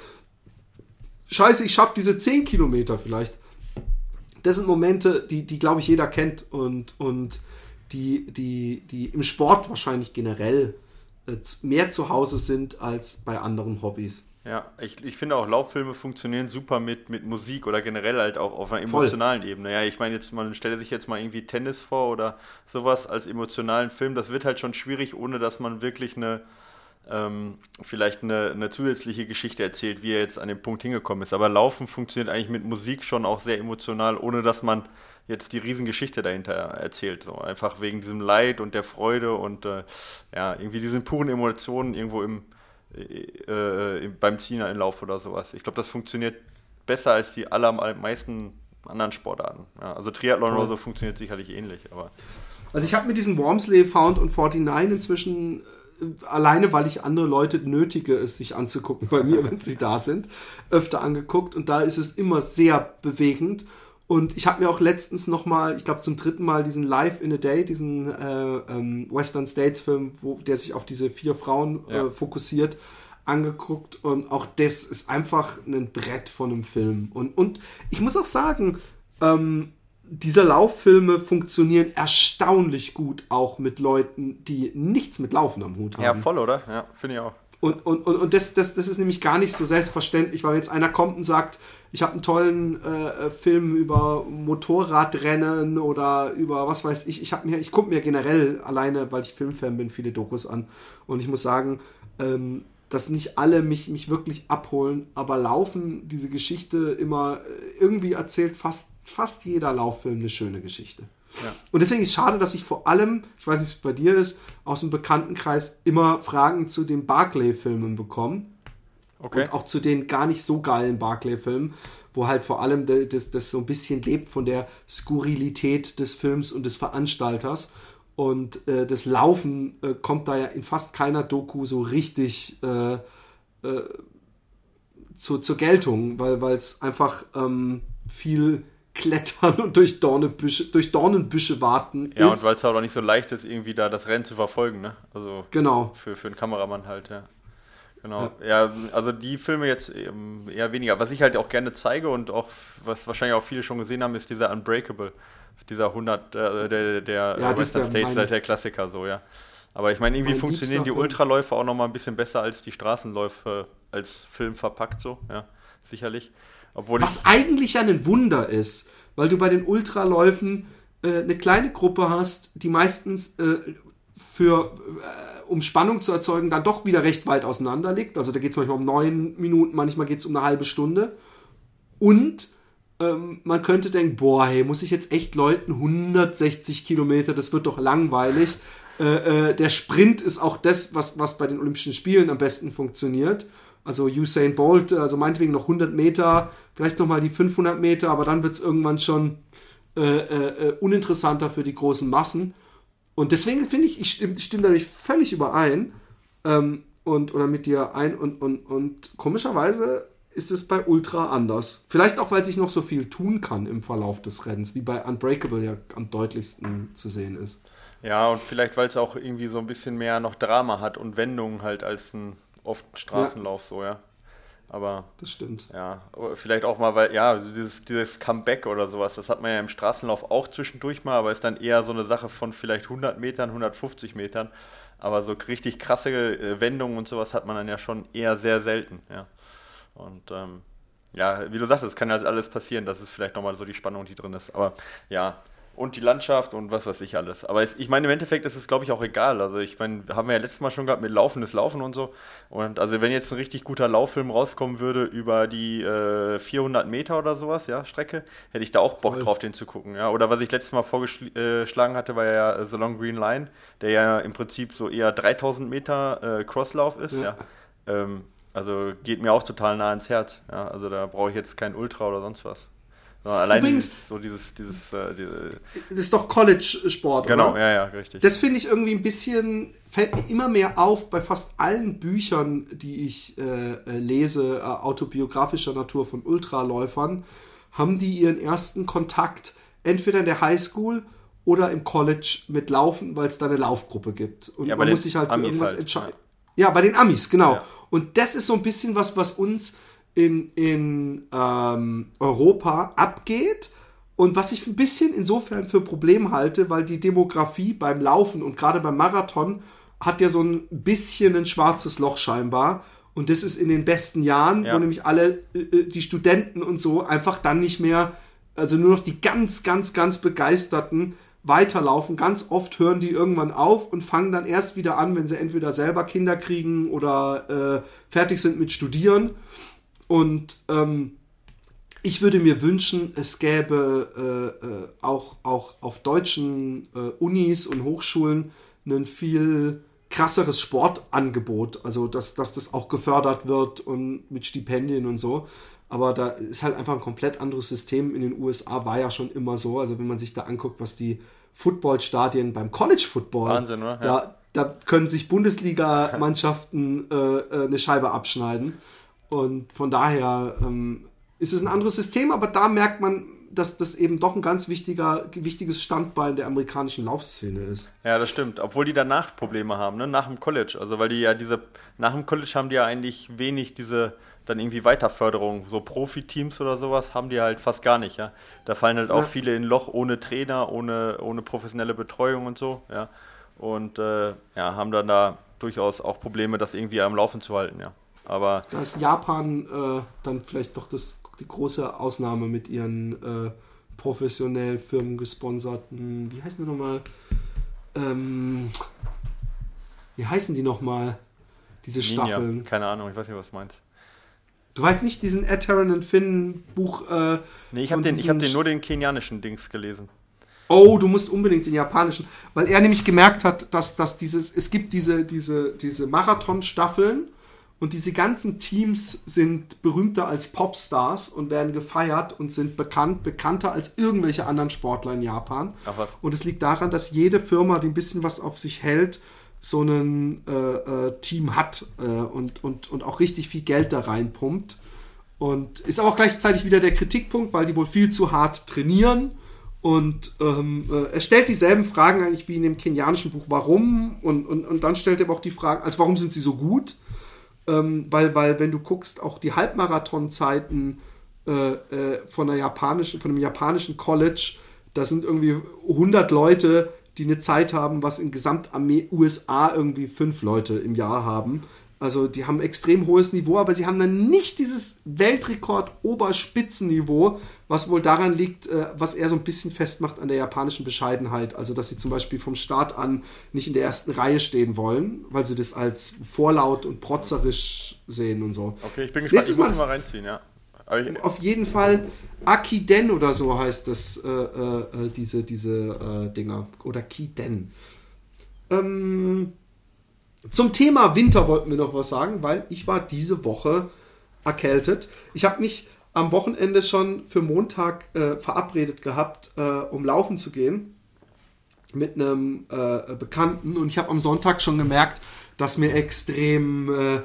scheiße, ich schaffe diese 10 Kilometer vielleicht. Das sind Momente, die, die glaube ich, jeder kennt und, und die, die, die im Sport wahrscheinlich generell äh, mehr zu Hause sind als bei anderen Hobbys. Ja, ich, ich finde auch Lauffilme funktionieren super mit, mit Musik oder generell halt auch auf einer emotionalen Voll. Ebene. Ja, ich meine jetzt, man stelle sich jetzt mal irgendwie Tennis vor oder sowas als emotionalen Film. Das wird halt schon schwierig, ohne dass man wirklich eine, ähm, vielleicht eine, eine zusätzliche Geschichte erzählt, wie er jetzt an den Punkt hingekommen ist. Aber Laufen funktioniert eigentlich mit Musik schon auch sehr emotional, ohne dass man jetzt die Riesengeschichte dahinter erzählt. So einfach wegen diesem Leid und der Freude und äh, ja, irgendwie diesen puren Emotionen irgendwo im äh, beim Zieher-Lauf oder sowas. Ich glaube, das funktioniert besser als die allermeisten anderen Sportarten. Ja, also Triathlon oder so funktioniert sicherlich ähnlich. Aber also ich habe mir diesen Wormsley Found und 49 inzwischen äh, alleine, weil ich andere Leute nötige, es sich anzugucken bei mir, wenn sie da sind, öfter angeguckt und da ist es immer sehr bewegend Und ich habe mir auch letztens nochmal, ich glaube zum dritten Mal, diesen Live in a Day, diesen äh, ähm, Western States Film, wo der sich auf diese vier Frauen Ja. äh, fokussiert, angeguckt. Und auch das ist einfach ein Brett von einem Film. Und, und ich muss auch sagen, ähm, diese Lauffilme funktionieren erstaunlich gut auch mit Leuten, die nichts mit Laufen am Hut haben. Ja, voll, oder? Ja, finde ich auch. Und, und, und, und das, das, das ist nämlich gar nicht so selbstverständlich, weil jetzt einer kommt und sagt, ich habe einen tollen äh, Film über Motorradrennen oder über was weiß ich. Ich habe mir, ich gucke mir generell alleine, weil ich Filmfan bin, viele Dokus an. Und ich muss sagen, ähm, dass nicht alle mich, mich wirklich abholen, aber Laufen, diese Geschichte immer äh, irgendwie erzählt fast, fast jeder Lauffilm eine schöne Geschichte. Ja. Und deswegen ist es schade, dass ich vor allem, ich weiß nicht, es bei dir ist, aus dem Bekanntenkreis immer Fragen zu den Barclay-Filmen bekomme. Okay. Und auch zu den gar nicht so geilen Barclay-Filmen, wo halt vor allem das, das so ein bisschen lebt von der Skurrilität des Films und des Veranstalters. Und äh, das Laufen äh, kommt da ja in fast keiner Doku so richtig äh, äh, zu, zur Geltung, weil es einfach ähm, viel Klettern und durch, Dornebüsche, durch Dornenbüsche warten Ja, ist. und weil es halt auch nicht so leicht ist, irgendwie da das Rennen zu verfolgen, ne? Also Genau. für, für einen Kameramann halt, ja. Genau. Ja. also die Filme jetzt eben eher weniger. Was ich halt auch gerne zeige und auch, was wahrscheinlich auch viele schon gesehen haben, ist dieser Unbreakable. Dieser 100, äh, der, der Ja, ist Western der States, mein- halt der Klassiker so, ja. Aber ich meine, irgendwie Mein funktionieren die. Ultraläufe auch nochmal ein bisschen besser als die Straßenläufe als Film verpackt so, ja, sicherlich. Obwohl Was eigentlich ja ein Wunder ist, weil du bei den Ultraläufen äh, eine kleine Gruppe hast, die meistens äh, für, äh, um Spannung zu erzeugen, dann doch wieder recht weit auseinander liegt. Also da geht es manchmal um neun Minuten, manchmal geht es um eine halbe Stunde. Und ähm, man könnte denken, boah, hey, muss ich jetzt echt Leuten 160 Kilometer, das wird doch langweilig. Äh, äh, der Sprint ist auch das, was, was bei den Olympischen Spielen am besten funktioniert. Also Usain Bolt, also meinetwegen noch 100 Meter, vielleicht nochmal die 500 Meter, aber dann wird es irgendwann schon äh, äh, äh, uninteressanter für die großen Massen. Und deswegen finde ich, ich stimme, stimme dadurch völlig überein ähm, und oder mit dir ein und, und, und komischerweise ist es bei Ultra anders. Vielleicht auch, weil sich noch so viel tun kann im Verlauf des Rennens, wie bei Unbreakable ja am deutlichsten zu sehen ist. Ja, und vielleicht, weil es auch irgendwie so ein bisschen mehr noch Drama hat und Wendungen halt als ein oft Straßenlauf so, ja. Aber. Das stimmt. Ja, vielleicht auch mal, weil, ja, dieses, dieses Comeback oder sowas, das hat man ja im Straßenlauf auch zwischendurch mal, aber ist dann eher so eine Sache von vielleicht 100 Metern, 150 Metern. Aber so richtig krasse äh, Wendungen und sowas hat man dann ja schon eher sehr selten, ja. Und ähm, ja, wie du sagst, es kann halt alles passieren. Das ist vielleicht nochmal so die Spannung, die drin ist. Aber ja, und die Landschaft und was weiß ich alles. Aber es, ich meine, im Endeffekt ist es, glaube ich, auch egal. Also ich meine, haben wir ja letztes Mal schon gehabt mit laufendes Laufen und so. Und also wenn jetzt ein richtig guter Lauffilm rauskommen würde über die äh, 400 Meter oder sowas, ja, Strecke, hätte ich da auch Bock Voll. drauf, den zu gucken. Ja. Oder was ich letztes Mal vorgeschlagen hatte, war ja äh, The Long Green Line, der ja im Prinzip so eher 3000 Meter äh, Crosslauf ist, ja. Ja. Ähm, also geht mir auch total nah ins Herz. Ja. Also da brauche ich jetzt kein Ultra oder sonst was. Sondern allein Übrigens- dieses, so dieses, dieses, äh, diese, Das ist doch College-Sport, Genau, oder? ja, ja, richtig. Das finde ich irgendwie ein bisschen, fällt mir immer mehr auf bei fast allen Büchern, die ich äh, äh, lese, äh, autobiografischer Natur von Ultraläufern, haben die ihren ersten Kontakt entweder in der Highschool oder im College mit Laufen, weil es da eine Laufgruppe gibt. Und Ja, man muss sich halt für irgendwas halt, entscheiden. Ja. Bei den Amis, genau. Ja. Und das ist so ein bisschen was, was uns in, in ähm, Europa abgeht und was ich ein bisschen insofern für ein Problem halte, weil die Demografie beim Laufen und gerade beim Marathon hat ja so ein bisschen ein schwarzes Loch scheinbar. Und das ist in den besten Jahren, Ja. wo nämlich alle äh, äh, die Studenten und so einfach dann nicht mehr, also nur noch die ganz, ganz, ganz begeisterten weiterlaufen. Ganz oft hören die irgendwann auf und fangen dann erst wieder an, wenn sie entweder selber Kinder kriegen oder äh, fertig sind mit Studieren. Und ähm, ich würde mir wünschen, es gäbe äh, äh, auch, auch auf deutschen äh, Unis und Hochschulen ein viel krasseres Sportangebot. Also, dass, dass das auch gefördert wird und mit Stipendien und so. Aber da ist halt einfach ein komplett anderes System. In den USA war ja schon immer so. Also, wenn man sich da anguckt, was die Footballstadien beim College Football, Wahnsinn, oder? da, Ja. da können sich Bundesliga-Mannschaften äh, äh, eine Scheibe abschneiden. Und von daher ähm, ist es ein anderes System, aber da merkt man, dass das eben doch ein ganz wichtiger, wichtiges Standbein der amerikanischen Laufszene ist. Ja, das stimmt. Obwohl die danach Probleme haben, ne? nach dem College. Also weil die ja diese, nach dem College haben die ja eigentlich wenig diese dann irgendwie Weiterförderung. So Profiteams oder sowas haben die halt fast gar nicht, ja. Da fallen halt auch Ja. viele in ein Loch ohne Trainer, ohne, ohne professionelle Betreuung und so, ja. Und äh, ja, haben dann da durchaus auch Probleme, das irgendwie am Laufen zu halten, ja. Aber Da ist Japan äh, dann vielleicht doch das, die große Ausnahme mit ihren äh, professionell firmengesponserten, wie heißen die nochmal? Ähm, wie heißen die nochmal? Diese Ninja, Staffeln. keine Ahnung, ich weiß nicht, was du meinst. Du weißt nicht diesen Ed Taran und Finn Buch. Äh, Nee, ich habe den, ich hab den nur den kenianischen Dings gelesen. Oh, du musst unbedingt den japanischen, weil er nämlich gemerkt hat, dass, dass dieses, es gibt diese, diese, diese Marathon-Staffeln und diese ganzen Teams sind berühmter als Popstars und werden gefeiert und sind bekannt, bekannter als irgendwelche anderen Sportler in Japan. Ach was. Und es liegt daran, dass jede Firma, die ein bisschen was auf sich hält, so ein äh, äh, Team hat äh, und, und, und auch richtig viel Geld da reinpumpt. Und ist auch gleichzeitig wieder der Kritikpunkt, weil die wohl viel zu hart trainieren. Und ähm, äh, er stellt dieselben Fragen eigentlich wie in dem kenianischen Buch, warum? Und, und, und dann stellt er aber auch die Frage, also warum sind sie so gut? Ähm, weil, weil, wenn du guckst, auch die Halbmarathonzeiten äh, äh, von, einer japanischen, von einem japanischen College, da sind irgendwie 100 Leute, die eine Zeit haben, was in gesamt USA irgendwie fünf Leute im Jahr haben. Also die haben extrem hohes Niveau, aber sie haben dann nicht dieses Weltrekord-Oberspitzenniveau, was wohl daran liegt, äh, was er so ein bisschen festmacht an der japanischen Bescheidenheit. Also dass sie zum Beispiel vom Start an nicht in der ersten Reihe stehen wollen, weil sie das als vorlaut und protzerisch sehen und so. Okay, ich bin gespannt, Nächstes ich muss Mal mal reinziehen, ja. Auf jeden Fall Akiden oder so heißt das, äh, äh, diese, diese äh, Dinger. Oder Kiden. Ähm, zum Thema Winter wollten wir noch was sagen, weil ich war diese Woche erkältet. Ich habe mich am Wochenende schon für Montag äh, verabredet gehabt, äh, um laufen zu gehen mit einem äh, Bekannten und ich habe am Sonntag schon gemerkt, dass mir extrem äh,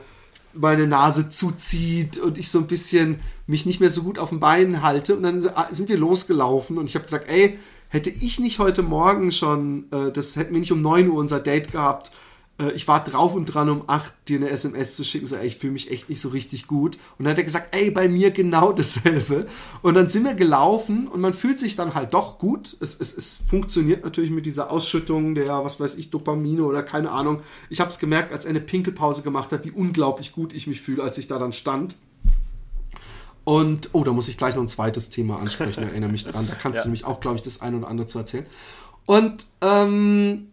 meine Nase zuzieht und ich so ein bisschen mich nicht mehr so gut auf den Beinen halte. Und dann sind wir losgelaufen und ich habe gesagt, ey, hätte ich nicht heute Morgen schon, äh, das hätten wir nicht um 9 Uhr unser Date gehabt, äh, ich war drauf und dran, um 8 dir eine SMS zu schicken, so, ey, ich fühle mich echt nicht so richtig gut. Und dann hat er gesagt, ey, bei mir genau dasselbe. Und dann sind wir gelaufen und man fühlt sich dann halt doch gut. Es, es, es funktioniert natürlich mit dieser Ausschüttung der, was weiß ich, Dopamine oder keine Ahnung. Ich habe es gemerkt, als er eine Pinkelpause gemacht hat, wie unglaublich gut ich mich fühle, als ich da dann stand. Und, oh, da muss ich gleich noch ein zweites Thema ansprechen, erinnere mich dran. Da kannst Ja. du nämlich auch, glaube ich, das eine oder andere zu erzählen. Und ähm,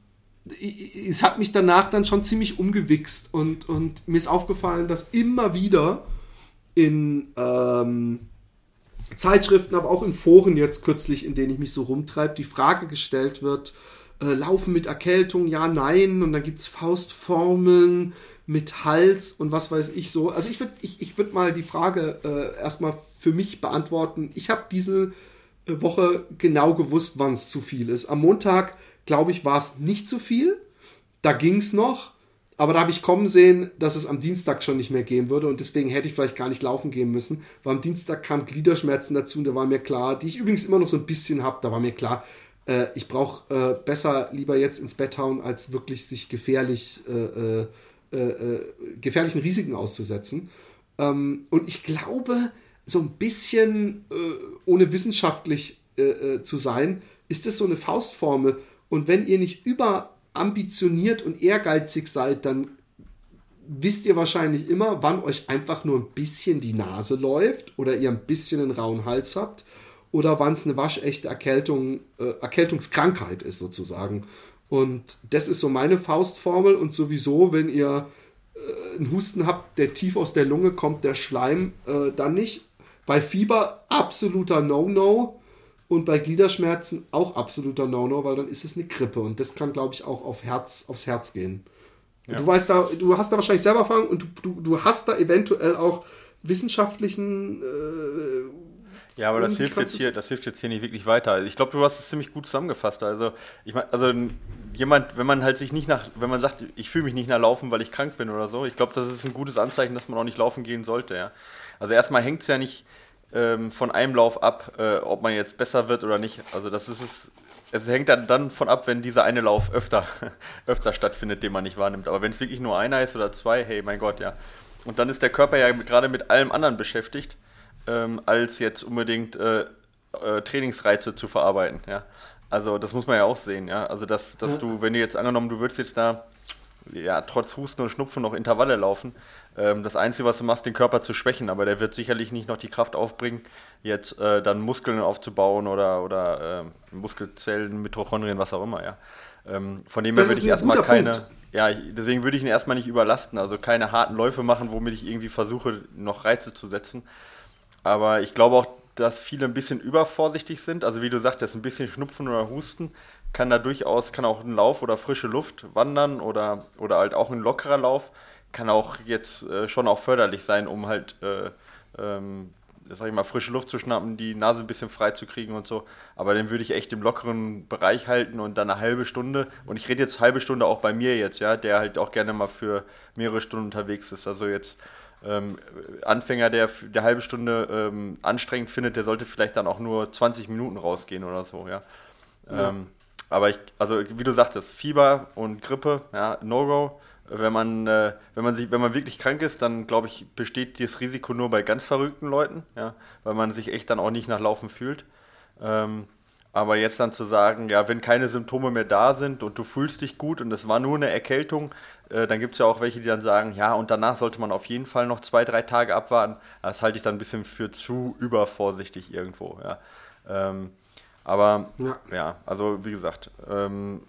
es hat mich danach dann schon ziemlich umgewichst und, und mir ist aufgefallen, dass immer wieder in ähm, Zeitschriften, aber auch in Foren jetzt kürzlich, in denen ich mich so rumtreibe, die Frage gestellt wird, äh, Laufen mit Erkältung, ja, nein, und dann gibt es Faustformeln mit Hals und was weiß ich so. Also ich würde ich, ich würd mal die Frage äh, erstmal für mich beantworten. Ich habe diese äh, Woche genau gewusst, wann es zu viel ist. Am Montag, glaube ich, war es nicht zu viel. Da ging es noch. Aber da habe ich kommen sehen, dass es am Dienstag schon nicht mehr gehen würde und deswegen hätte ich vielleicht gar nicht laufen gehen müssen, weil am Dienstag kamen Gliederschmerzen dazu und da war mir klar, die ich übrigens immer noch so ein bisschen habe, da war mir klar, äh, ich brauche äh, besser lieber jetzt ins Bett hauen, als wirklich sich gefährlich, äh, äh, äh, äh, gefährlichen Risiken auszusetzen. Ähm, und ich glaube, so ein bisschen, äh, ohne wissenschaftlich äh, zu sein, ist das so eine Faustformel. Und wenn ihr nicht überambitioniert und ehrgeizig seid, dann wisst ihr wahrscheinlich immer, wann euch einfach nur ein bisschen die Nase läuft oder ihr ein bisschen einen rauen Hals habt oder wann es eine waschechte Erkältung, äh, Erkältungskrankheit ist sozusagen. Und das ist so meine Faustformel und sowieso, wenn ihr äh, einen Husten habt, der tief aus der Lunge kommt, der Schleim, äh, dann nicht. Bei Fieber absoluter No-No und bei Gliederschmerzen auch absoluter No-No, weil dann ist es eine Grippe und das kann, glaube ich, auch auf Herz, aufs Herz gehen. Ja. Du weißt da, du hast da wahrscheinlich selber Erfahrung und du, du, du hast da eventuell auch wissenschaftlichen äh, Ja, aber das hilft, jetzt hier, das hilft jetzt hier nicht wirklich weiter. Also ich glaube, du hast es ziemlich gut zusammengefasst. Also, ich meine, also jemand, wenn man halt sich nicht nach, wenn man sagt, ich fühle mich nicht nach Laufen, weil ich krank bin oder so, ich glaube, das ist ein gutes Anzeichen, dass man auch nicht laufen gehen sollte, ja. Also erstmal hängt es ja nicht, ähm, von einem Lauf ab, äh, ob man jetzt besser wird oder nicht. Also das ist es. Es hängt dann, dann von ab, wenn dieser eine Lauf öfter, öfter stattfindet, den man nicht wahrnimmt. Aber wenn es wirklich nur einer ist oder zwei, hey, mein Gott, ja. Und dann ist der Körper ja gerade mit allem anderen beschäftigt, ähm, als jetzt unbedingt äh, äh, Trainingsreize zu verarbeiten, ja. Also das muss man ja auch sehen, ja. Also dass, dass ja. du, wenn du jetzt angenommen, du würdest jetzt da ja, trotz Husten und Schnupfen noch Intervalle laufen. Ähm, das Einzige, was du machst, den Körper zu schwächen, aber der wird sicherlich nicht noch die Kraft aufbringen, jetzt äh, dann Muskeln aufzubauen oder, oder äh, Muskelzellen, Mitochondrien, was auch immer, ja. Ähm, von dem her würde ich erstmal keine, Punkt. ja, deswegen würde ich ihn erstmal nicht überlasten, also keine harten Läufe machen, womit ich irgendwie versuche, noch Reize zu setzen. Aber ich glaube auch, dass viele ein bisschen übervorsichtig sind. Also wie du sagtest, ein bisschen Schnupfen oder Husten kann da durchaus, kann auch ein Lauf oder frische Luft wandern oder, oder halt auch ein lockerer Lauf, kann auch jetzt äh, schon auch förderlich sein, um halt, äh, ähm, sag ich mal, frische Luft zu schnappen, die Nase ein bisschen frei zu kriegen und so. Aber den würde ich echt im lockeren Bereich halten und dann eine halbe Stunde. Und ich rede jetzt halbe Stunde auch bei mir jetzt, ja, der halt auch gerne mal für mehrere Stunden unterwegs ist. Also jetzt ähm, Anfänger, der der halbe Stunde ähm, anstrengend findet, der sollte vielleicht dann auch nur 20 Minuten rausgehen oder so, ja. ja. Ähm, aber ich, also wie du sagtest, Fieber und Grippe, ja, No-Go. Wenn man, äh, wenn man sich, wenn man wirklich krank ist, dann glaube ich, besteht das Risiko nur bei ganz verrückten Leuten, ja, weil man sich echt dann auch nicht nach Laufen fühlt. Ähm, aber jetzt dann zu sagen, ja, wenn keine Symptome mehr da sind und du fühlst dich gut und es war nur eine Erkältung, äh, dann gibt es ja auch welche, die dann sagen, ja, und danach sollte man auf jeden Fall noch zwei, drei Tage abwarten. Das halte ich dann ein bisschen für zu übervorsichtig irgendwo, ja. Ähm, aber ja. ja, also wie gesagt, ähm,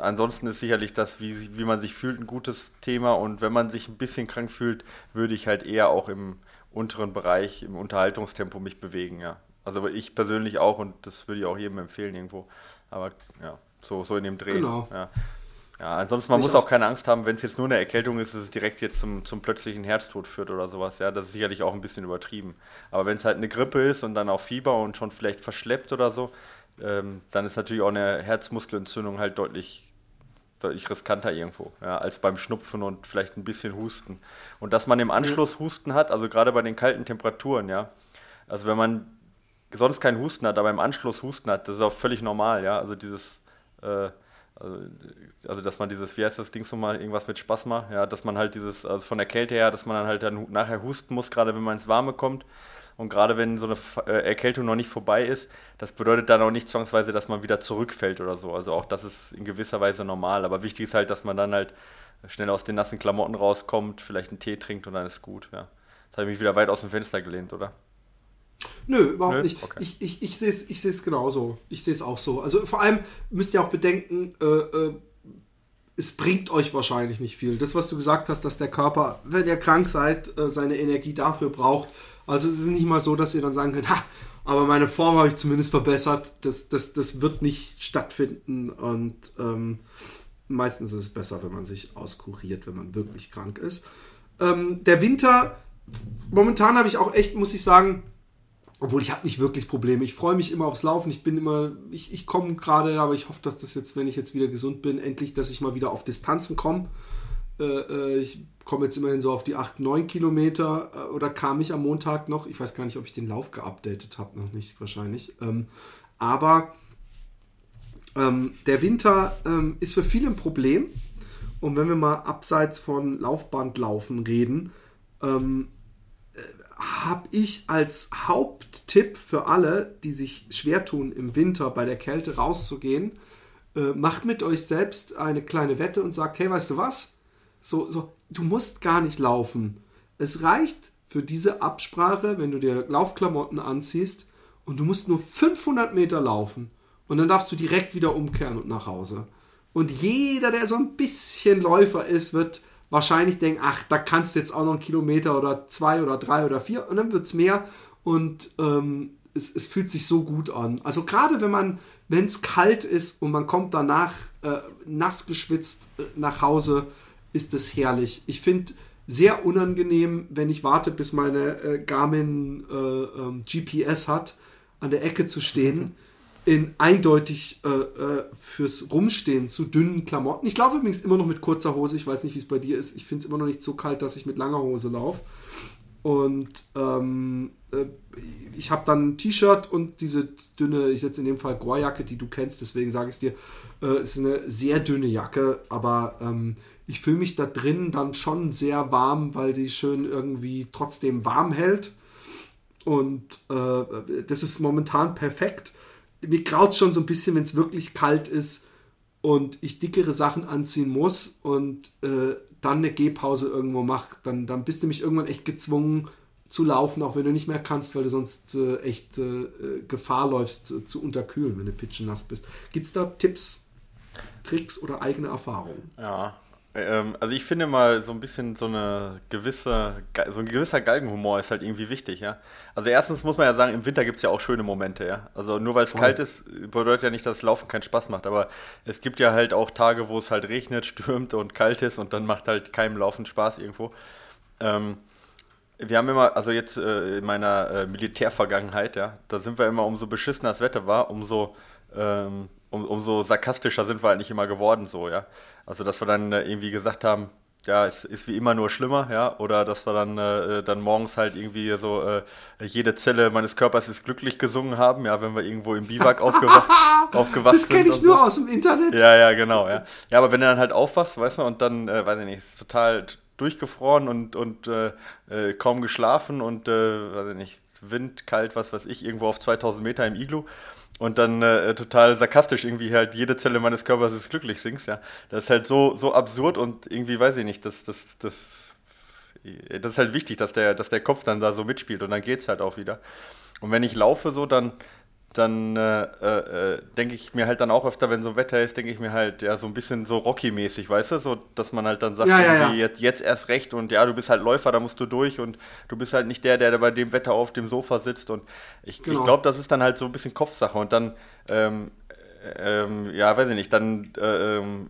ansonsten ist sicherlich das, wie, wie man sich fühlt, ein gutes Thema. Und wenn man sich ein bisschen krank fühlt, würde ich halt eher auch im unteren Bereich, im Unterhaltungstempo mich bewegen, ja. Also ich persönlich auch und das würde ich auch jedem empfehlen irgendwo. Aber ja, so, so in dem Dreh. Genau. Ja. Ja, ansonsten, man muss auch keine Angst haben, wenn es jetzt nur eine Erkältung ist, dass es direkt jetzt zum, zum plötzlichen Herztod führt oder sowas. Ja, das ist sicherlich auch ein bisschen übertrieben. Aber wenn es halt eine Grippe ist und dann auch Fieber und schon vielleicht verschleppt oder so, ähm, dann ist natürlich auch eine Herzmuskelentzündung halt deutlich, deutlich riskanter irgendwo, ja, als beim Schnupfen und vielleicht ein bisschen Husten. Und dass man im Anschluss Husten hat, also gerade bei den kalten Temperaturen, ja. Also wenn man sonst keinen Husten hat, aber im Anschluss Husten hat, das ist auch völlig normal, ja. Also dieses äh, also, also, dass man dieses, wie heißt das Ding nochmal, irgendwas mit Spaß macht, ja, dass man halt dieses, also von der Kälte her, dass man dann halt dann nachher husten muss, gerade wenn man ins Warme kommt. Und gerade wenn so eine äh, Erkältung noch nicht vorbei ist, das bedeutet dann auch nicht zwangsweise, dass man wieder zurückfällt oder so. Also auch das ist in gewisser Weise normal. Aber wichtig ist halt, dass man dann halt schnell aus den nassen Klamotten rauskommt, vielleicht einen Tee trinkt und dann ist gut. Ja. Jetzt habe ich mich wieder weit aus dem Fenster gelehnt, oder? Nö, überhaupt Nö? nicht. Okay. Ich, ich, ich sehe es ich seh's genauso. Ich sehe es auch so. Also vor allem müsst ihr auch bedenken, äh, äh, es bringt euch wahrscheinlich nicht viel. Das, was du gesagt hast, dass der Körper, wenn ihr krank seid, äh, seine Energie dafür braucht. Also es ist nicht mal so, dass ihr dann sagen könnt, ha, aber meine Form habe ich zumindest verbessert. Das, das, das wird nicht stattfinden und ähm, meistens ist es besser, wenn man sich auskuriert, wenn man wirklich krank ist. Ähm, der Winter, momentan habe ich auch echt, muss ich sagen, obwohl ich habe nicht wirklich Probleme. Ich freue mich immer aufs Laufen. Ich bin immer, ich, ich komme gerade, aber ich hoffe, dass das jetzt, wenn ich jetzt wieder gesund bin, endlich, dass ich mal wieder auf Distanzen komme. Äh, äh, ich komme jetzt immerhin so auf die 8, 9 Kilometer äh, oder kam ich am Montag noch. Ich weiß gar nicht, ob ich den Lauf geupdatet habe, noch nicht wahrscheinlich. Ähm, aber ähm, der Winter ähm, ist für viele ein Problem. Und wenn wir mal abseits von Laufbandlaufen reden, ähm, habe ich als Haupttipp für alle, die sich schwer tun, im Winter bei der Kälte rauszugehen, äh, macht mit euch selbst eine kleine Wette und sagt, hey, weißt du was? So, so, du musst gar nicht laufen. Es reicht für diese Absprache, wenn du dir Laufklamotten anziehst und du musst nur 500 Meter laufen und dann darfst du direkt wieder umkehren und nach Hause. Und jeder, der so ein bisschen Läufer ist, wird wahrscheinlich denken, ach, da kannst du jetzt auch noch einen Kilometer oder zwei oder drei oder vier und dann wird es mehr und ähm, es, es, fühlt sich so gut an. Also gerade wenn man, wenn es kalt ist und man kommt danach äh, nass geschwitzt äh, nach Hause, ist es herrlich. Ich finde sehr unangenehm, wenn ich warte, bis meine äh, Garmin äh, ähm, GPS hat, an der Ecke zu stehen in eindeutig äh, äh, fürs Rumstehen zu dünnen Klamotten. Ich laufe übrigens immer noch mit kurzer Hose. Ich weiß nicht, wie es bei dir ist. Ich finde es immer noch nicht so kalt, dass ich mit langer Hose laufe. Und ähm, äh, ich habe dann ein T-Shirt und diese dünne, ich jetzt in dem Fall Gorjacke, die du kennst, deswegen sage ich es dir, äh, ist eine sehr dünne Jacke, aber ähm, ich fühle mich da drin dann schon sehr warm, weil die schön irgendwie trotzdem warm hält. Und äh, das ist momentan perfekt. Mir graut schon so ein bisschen, wenn es wirklich kalt ist und ich dickere Sachen anziehen muss und äh, dann eine Gehpause irgendwo mache, dann, dann bist du mich irgendwann echt gezwungen zu laufen, auch wenn du nicht mehr kannst, weil du sonst äh, echt äh, Gefahr läufst äh, zu unterkühlen, wenn du pitchennass bist. Gibt es da Tipps, Tricks oder eigene Erfahrungen? Ja, ähm, also ich finde mal so ein bisschen so eine gewisse, so ein gewisser Galgenhumor ist halt irgendwie wichtig, ja. Also erstens muss man ja sagen, im Winter gibt es ja auch schöne Momente, ja. Also nur weil es kalt ist, bedeutet ja nicht, dass Laufen keinen Spaß macht, aber es gibt ja halt auch Tage, wo es halt regnet, stürmt und kalt ist und dann macht halt keinem Laufen Spaß irgendwo. Ähm, wir haben immer, also jetzt äh, in meiner äh, Militärvergangenheit, ja, da sind wir immer, umso beschissener das Wetter war, umso, ähm, um, umso sarkastischer sind wir eigentlich immer geworden, so, ja. Also, dass wir dann äh, irgendwie gesagt haben, ja, es ist wie immer nur schlimmer, ja, oder dass wir dann, äh, dann morgens halt irgendwie so äh, jede Zelle meines Körpers ist glücklich gesungen haben, ja, wenn wir irgendwo im Biwak aufgewacht, aufgewacht das sind. Das kenne ich so. nur aus dem Internet. Ja, ja, genau, ja. Ja, aber wenn du dann halt aufwachst, weißt du, und dann, äh, weiß ich nicht, ist total durchgefroren und, und äh, äh, kaum geschlafen und, äh, weiß ich nicht, Wind, kalt, was weiß ich, irgendwo auf 2000 Meter im Iglu und dann äh, total sarkastisch irgendwie halt jede Zelle meines Körpers ist glücklich singst, ja. Das ist halt so, so absurd und irgendwie weiß ich nicht, das, das, das, das ist halt wichtig, dass der, dass der Kopf dann da so mitspielt und dann geht's halt auch wieder. Und wenn ich laufe so, dann, dann äh, äh, denke ich mir halt dann auch öfter, wenn so Wetter ist, denke ich mir halt, ja, so ein bisschen so Rocky-mäßig, weißt du, so, dass man halt dann sagt, Ja, ja, ja. Jetzt, jetzt erst recht und ja, du bist halt Läufer, da musst du durch und du bist halt nicht der, der bei dem Wetter auf dem Sofa sitzt und ich, Genau. ich glaube, das ist dann halt so ein bisschen Kopfsache und dann, ähm, ähm, ja, weiß ich nicht, dann, äh, ähm,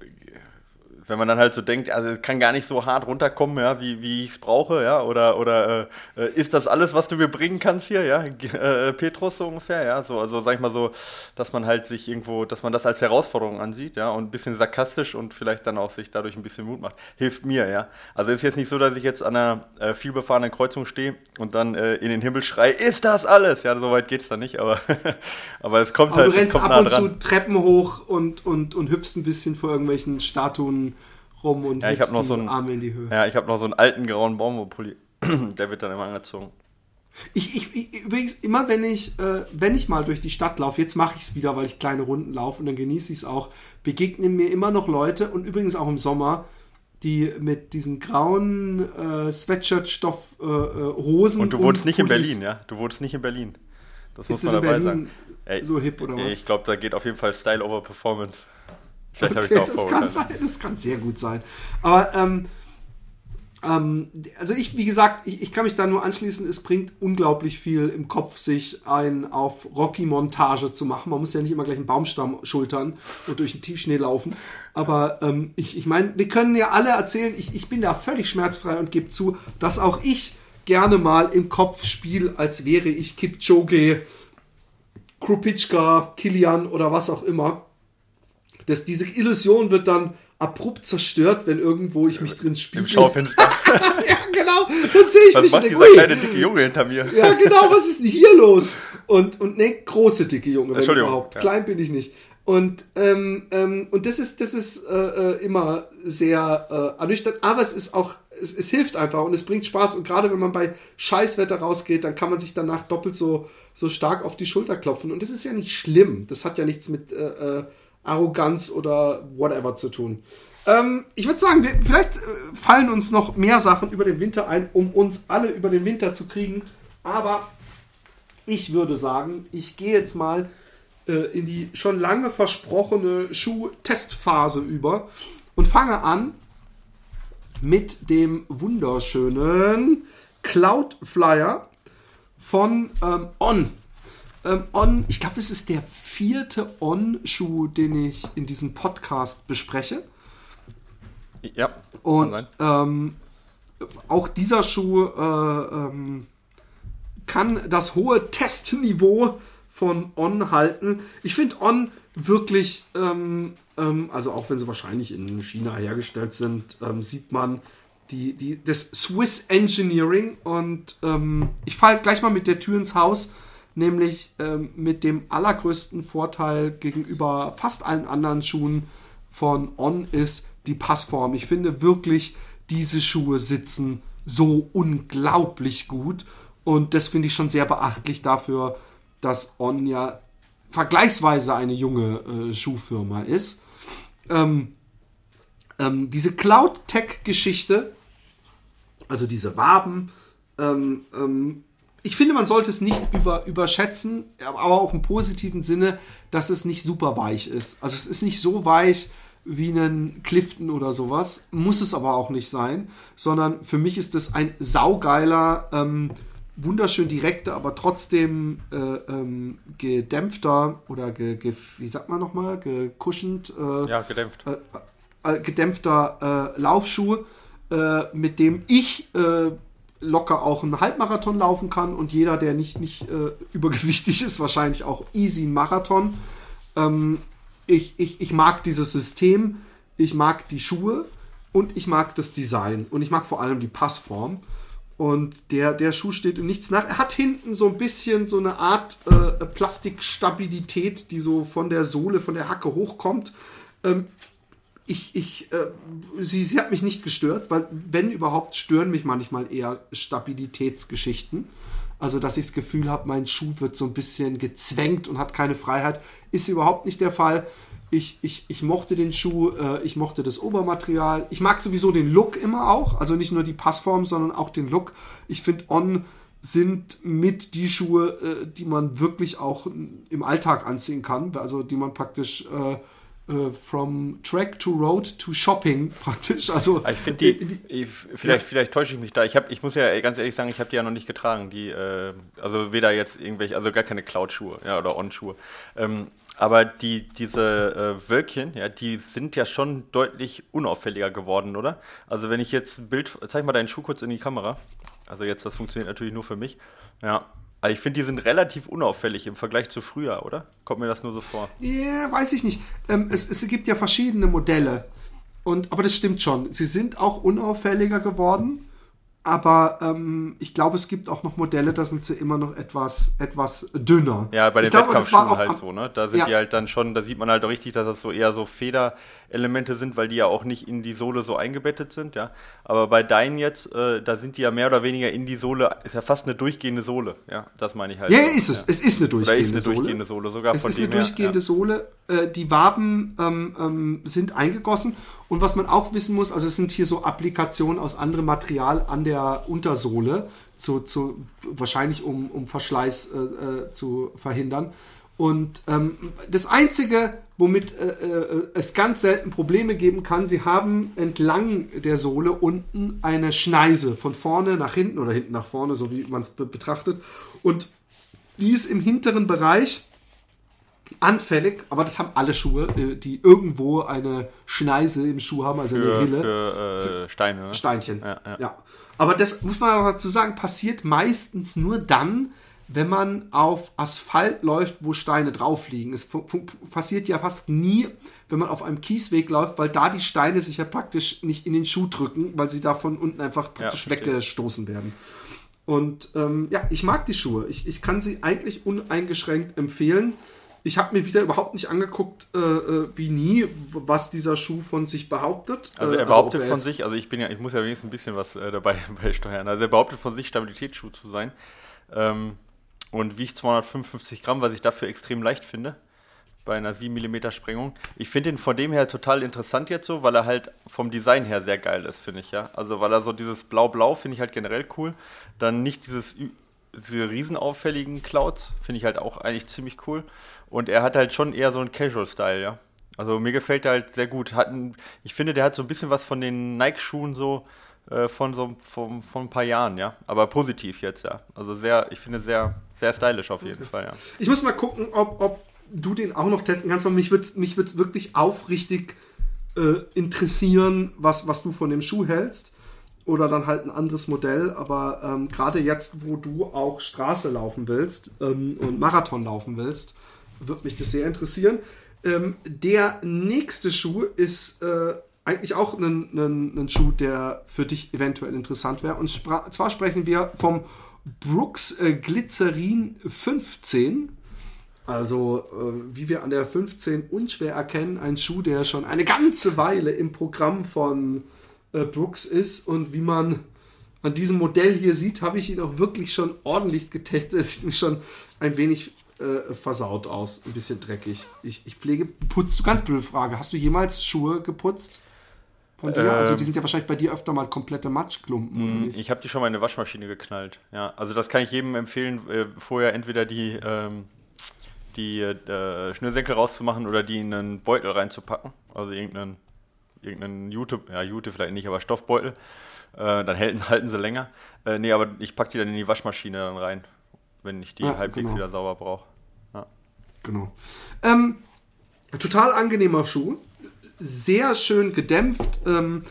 wenn man dann halt so denkt, also es kann gar nicht so hart runterkommen, ja, wie, wie ich es brauche, ja, oder, oder äh, äh, ist das alles, was du mir bringen kannst hier, ja, G- äh, Petrus so ungefähr, ja, so, also sag ich mal so, dass man halt sich irgendwo, dass man das als Herausforderung ansieht, ja, und ein bisschen sarkastisch und vielleicht dann auch sich dadurch ein bisschen Mut macht, hilft mir, ja. Also ist jetzt nicht so, dass ich jetzt an einer äh, vielbefahrenen Kreuzung stehe und dann äh, in den Himmel schrei, ist das alles? Ja, so weit geht's dann nicht, aber, aber es kommt Aber halt, du rennst ab nah und dran. zu Treppen hoch und, und, und hüpfst ein bisschen vor irgendwelchen Statuen rum und Ja, ich noch so einen, Arme in die Höhe. Ja, ich habe noch so einen alten grauen Baumwollpulli. Der wird dann immer angezogen. Ich, ich, ich, übrigens, immer wenn ich, äh, wenn ich mal durch die Stadt laufe, jetzt mache ich es wieder, weil ich kleine Runden laufe und dann genieße ich es auch, begegnen mir immer noch Leute und übrigens auch im Sommer, die mit diesen grauen äh, Sweatshirt-Stoff-Hosen. Und du wohnst nicht in Berlin, ja? Du wohnst nicht in Berlin. Das Ist muss man dabei Berlin sagen. so hip oder was? Ich glaube, da geht auf jeden Fall Style over Performance. Vielleicht habe ich Okay, da auch das kann Vorurteile. sein, das kann sehr gut sein. Aber ähm, ähm, also ich, wie gesagt, ich, ich kann mich da nur anschließen, es bringt unglaublich viel im Kopf, sich ein auf Rocky-Montage zu machen. Man muss ja nicht immer gleich einen Baumstamm schultern und durch den Tiefschnee laufen. Aber ähm, ich, ich meine, wir können ja alle erzählen, ich, ich bin da völlig schmerzfrei und gebe zu, dass auch ich gerne mal im Kopf spiele, als wäre ich Kipchoge, Krupitschka, Kilian oder was auch immer. Das, diese Illusion wird dann abrupt zerstört, wenn irgendwo ich mich drin spiele. Im Schaufenster. ja, genau. Dann sehe ich Was mich macht dieser denke, kleine dicke Junge hinter mir? ja, genau, was ist denn hier los? Und, und ne, große, dicke Junge, wenn Entschuldigung, überhaupt. ja. Klein bin ich nicht. Und, ähm, ähm, und das ist, das ist äh, äh, immer sehr äh, ernüchternd, aber es ist auch, es, es hilft einfach und es bringt Spaß. Und gerade wenn man bei Scheißwetter rausgeht, dann kann man sich danach doppelt so, so stark auf die Schulter klopfen. Und das ist ja nicht schlimm. Das hat ja nichts mit äh, äh, Arroganz oder whatever zu tun. Ähm, ich würde sagen, wir, vielleicht äh, fallen uns noch mehr Sachen über den Winter ein, um uns alle über den Winter zu kriegen. Aber ich würde sagen, ich gehe jetzt mal äh, in die schon lange versprochene Schuh-Testphase über und fange an mit dem wunderschönen Cloud Flyer von ähm, On. Ähm, On, ich glaube, es ist der vierte On-Schuh, den ich in diesem Podcast bespreche. Ja, Und ähm, auch dieser Schuh äh, ähm, kann das hohe Testniveau von On halten. Ich finde On wirklich, ähm, ähm, also auch wenn sie wahrscheinlich in China hergestellt sind, ähm, sieht man, die, die, das Swiss Engineering. Und ähm, ich falle gleich mal mit der Tür ins Haus, nämlich ähm, mit dem allergrößten Vorteil gegenüber fast allen anderen Schuhen von On ist die Passform. Ich finde wirklich, diese Schuhe sitzen so unglaublich gut. Und das finde ich schon sehr beachtlich dafür, dass On ja vergleichsweise eine junge äh, Schuhfirma ist. Ähm, ähm, diese Cloud-Tech-Geschichte, also diese Waben, ähm, ähm, ich finde, man sollte es nicht über, überschätzen, aber auch im positiven Sinne, dass es nicht super weich ist. Also es ist nicht so weich wie einen Clifton oder sowas, muss es aber auch nicht sein, sondern für mich ist es ein saugeiler, ähm, wunderschön direkter, aber trotzdem äh, ähm, gedämpfter oder ge, ge, wie sagt man nochmal, gekuschend. Äh, ja, gedämpft. Äh, äh gedämpfter äh, Laufschuh, äh, mit dem ich locker auch einen Halbmarathon laufen kann und jeder, der nicht, nicht übergewichtig ist, wahrscheinlich auch easy einen Marathon. Ähm, ich, ich, ich mag dieses System, ich mag die Schuhe und ich mag das Design und ich mag vor allem die Passform. Und der, der Schuh steht ihm nichts nach. Er hat hinten so ein bisschen so eine Art äh, Plastikstabilität, die so von der Sohle, von der Hacke hochkommt. Ähm, ich, ich, äh, sie, sie hat mich nicht gestört, weil wenn überhaupt stören mich manchmal eher Stabilitätsgeschichten. Also, dass ich das Gefühl habe, mein Schuh wird so ein bisschen gezwängt und hat keine Freiheit, ist überhaupt nicht der Fall. Ich, ich, ich mochte den Schuh, äh, ich mochte das Obermaterial. Ich mag sowieso den Look immer auch. Also nicht nur die Passform, sondern auch den Look. Ich finde, On sind mit die Schuhe, äh, die man wirklich auch im Alltag anziehen kann. Also die man praktisch äh, from track to road to shopping praktisch. Also ich finde die, die, vielleicht, ja. vielleicht täusche ich mich da. Ich habe, ich muss ja ganz ehrlich sagen, ich habe die ja noch nicht getragen. Die, äh, also weder jetzt irgendwelche, also gar keine Cloud-Schuhe, ja oder On-Schuhe. Ähm, aber die, diese äh, Wölkchen, ja, die sind ja schon deutlich unauffälliger geworden, oder? Also wenn ich jetzt ein Bild, zeig mal deinen Schuh kurz in die Kamera. Also jetzt, das funktioniert natürlich nur für mich. Ja, also ich finde, die sind relativ unauffällig im Vergleich zu früher, oder? Kommt mir das nur so vor? Ja, yeah, weiß ich nicht. Ähm, es, es gibt ja verschiedene Modelle. Und, aber das stimmt schon. Sie sind auch unauffälliger geworden. Aber ähm, ich glaube, es gibt auch noch Modelle, da sind sie immer noch etwas, etwas dünner. Ja, bei den ich Wettkampfschuhen halt so, ne? Da sind ja. die halt dann schon, da sieht man halt auch richtig, dass das so eher so Federelemente sind, weil die ja auch nicht in die Sohle so eingebettet sind, ja. Aber bei deinen jetzt, äh, da sind die ja mehr oder weniger in die Sohle, ist ja fast eine durchgehende Sohle, ja. Das meine ich halt. Ja, so, ist es. Ja. Es ist eine durchgehende Sohle. Ist eine durchgehende Sohle, sogar es von ist eine durchgehende her, Sohle. Äh, die Waben ähm, ähm, sind eingegossen und was man auch wissen muss, also es sind hier so Applikationen aus anderem Material an der Untersohle, zu, zu, wahrscheinlich um, um Verschleiß äh, äh, zu verhindern. Und ähm, das Einzige, womit äh, äh, es ganz selten Probleme geben kann, sie haben entlang der Sohle unten eine Schneise von vorne nach hinten oder hinten nach vorne, so wie man es be betrachtet. Und die ist im hinteren Bereich anfällig, aber das haben alle Schuhe, äh, die irgendwo eine Schneise im Schuh haben, also für, eine Rille. Für, äh, Steine. Ne? Steinchen. Ja, ja. ja, Aber das muss man auch dazu sagen, passiert meistens nur dann, wenn man auf Asphalt läuft, wo Steine drauf liegen. Es passiert ja fast nie, wenn man auf einem Kiesweg läuft, weil da die Steine sich ja praktisch nicht in den Schuh drücken, weil sie da von unten einfach praktisch ja, weggestoßen werden. Und ähm, ja, ich mag die Schuhe. Ich, ich kann sie eigentlich uneingeschränkt empfehlen. Ich habe mir wieder überhaupt nicht angeguckt, äh, äh, wie nie, was dieser Schuh von sich behauptet. Also er äh, also behauptet also er von sich, also ich bin ja, ich muss ja wenigstens ein bisschen was äh, dabei beisteuern. Also er behauptet von sich, Stabilitätsschuh zu sein. Ähm, und wiegt 255 Gramm, was ich dafür extrem leicht finde. Bei einer 7 mm Sprengung. Ich finde ihn von dem her total interessant jetzt so, weil er halt vom Design her sehr geil ist, finde ich, ja. Also weil er so dieses Blau-Blau finde ich halt generell cool. Dann nicht dieses diese riesenauffälligen Clouds, finde ich halt auch eigentlich ziemlich cool. Und er hat halt schon eher so einen Casual-Style, ja. Also mir gefällt er halt sehr gut. Hat ein, ich finde, der hat so ein bisschen was von den Nike-Schuhen so äh, von so von, von ein paar Jahren, ja. Aber positiv jetzt, ja. Also sehr, ich finde sehr, sehr stylisch auf jeden okay. Fall, ja. Ich muss mal gucken, ob, ob du den auch noch testen kannst, weil mich würde es mich wirklich aufrichtig äh, interessieren, was, was du von dem Schuh hältst oder dann halt ein anderes Modell. Aber ähm, gerade jetzt, wo du auch Straße laufen willst ähm, und Marathon laufen willst, wird mich das sehr interessieren. Ähm, der nächste Schuh ist äh, eigentlich auch einen Schuh, der für dich eventuell interessant wäre. Und zwar sprechen wir vom Brooks äh, Glycerin 15. Also, äh, wie wir an der 15 unschwer erkennen, ein Schuh, der schon eine ganze Weile im Programm von äh, Brooks ist. Und wie man an diesem Modell hier sieht, habe ich ihn auch wirklich schon ordentlich getestet. Es sieht schon ein wenig äh, versaut aus, ein bisschen dreckig. Ich, ich pflege, putzt du, ganz blöde Frage, hast du jemals Schuhe geputzt? Von dir? Ähm, also die sind ja wahrscheinlich bei dir öfter mal komplette Matschklumpen. Mm, ich habe die schon mal in eine Waschmaschine geknallt. Ja, also das kann ich jedem empfehlen, äh, vorher entweder die, ähm, die äh, Schnürsenkel rauszumachen oder die in einen Beutel reinzupacken. Also irgendeinen, irgendeinen Jute, ja Jute vielleicht nicht, aber Stoffbeutel. Äh, dann halten, halten sie länger. Äh, nee, aber ich packe die dann in die Waschmaschine dann rein, wenn ich die ah, halbwegs genau. wieder sauber brauche. Ja. Genau. Ähm, total angenehmer Schuh sehr schön gedämpft. Ähm,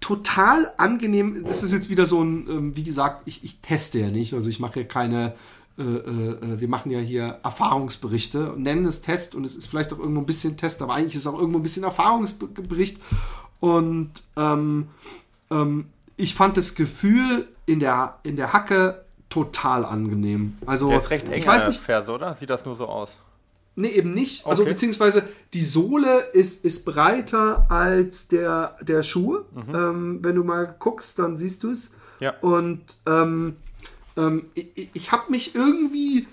total angenehm. Das ist jetzt wieder so ein, ähm, wie gesagt, ich, ich teste ja nicht. Also ich mache ja keine, äh, äh, wir machen ja hier Erfahrungsberichte und nennen es Test und es ist vielleicht auch irgendwo ein bisschen Test, aber eigentlich ist es auch irgendwo ein bisschen Erfahrungsbericht. Und ähm, ähm, ich fand das Gefühl in der, in der Hacke total angenehm. Also, der ist recht eng ich weiß nicht, Ferse, oder? Sieht das nur so aus? Nee, eben nicht. Also okay. beziehungsweise die Sohle ist, ist breiter als der, der Schuh. Mhm. Ähm, wenn du mal guckst, dann siehst du es. Ja. Und ähm, ähm, ich, ich habe mich irgendwie,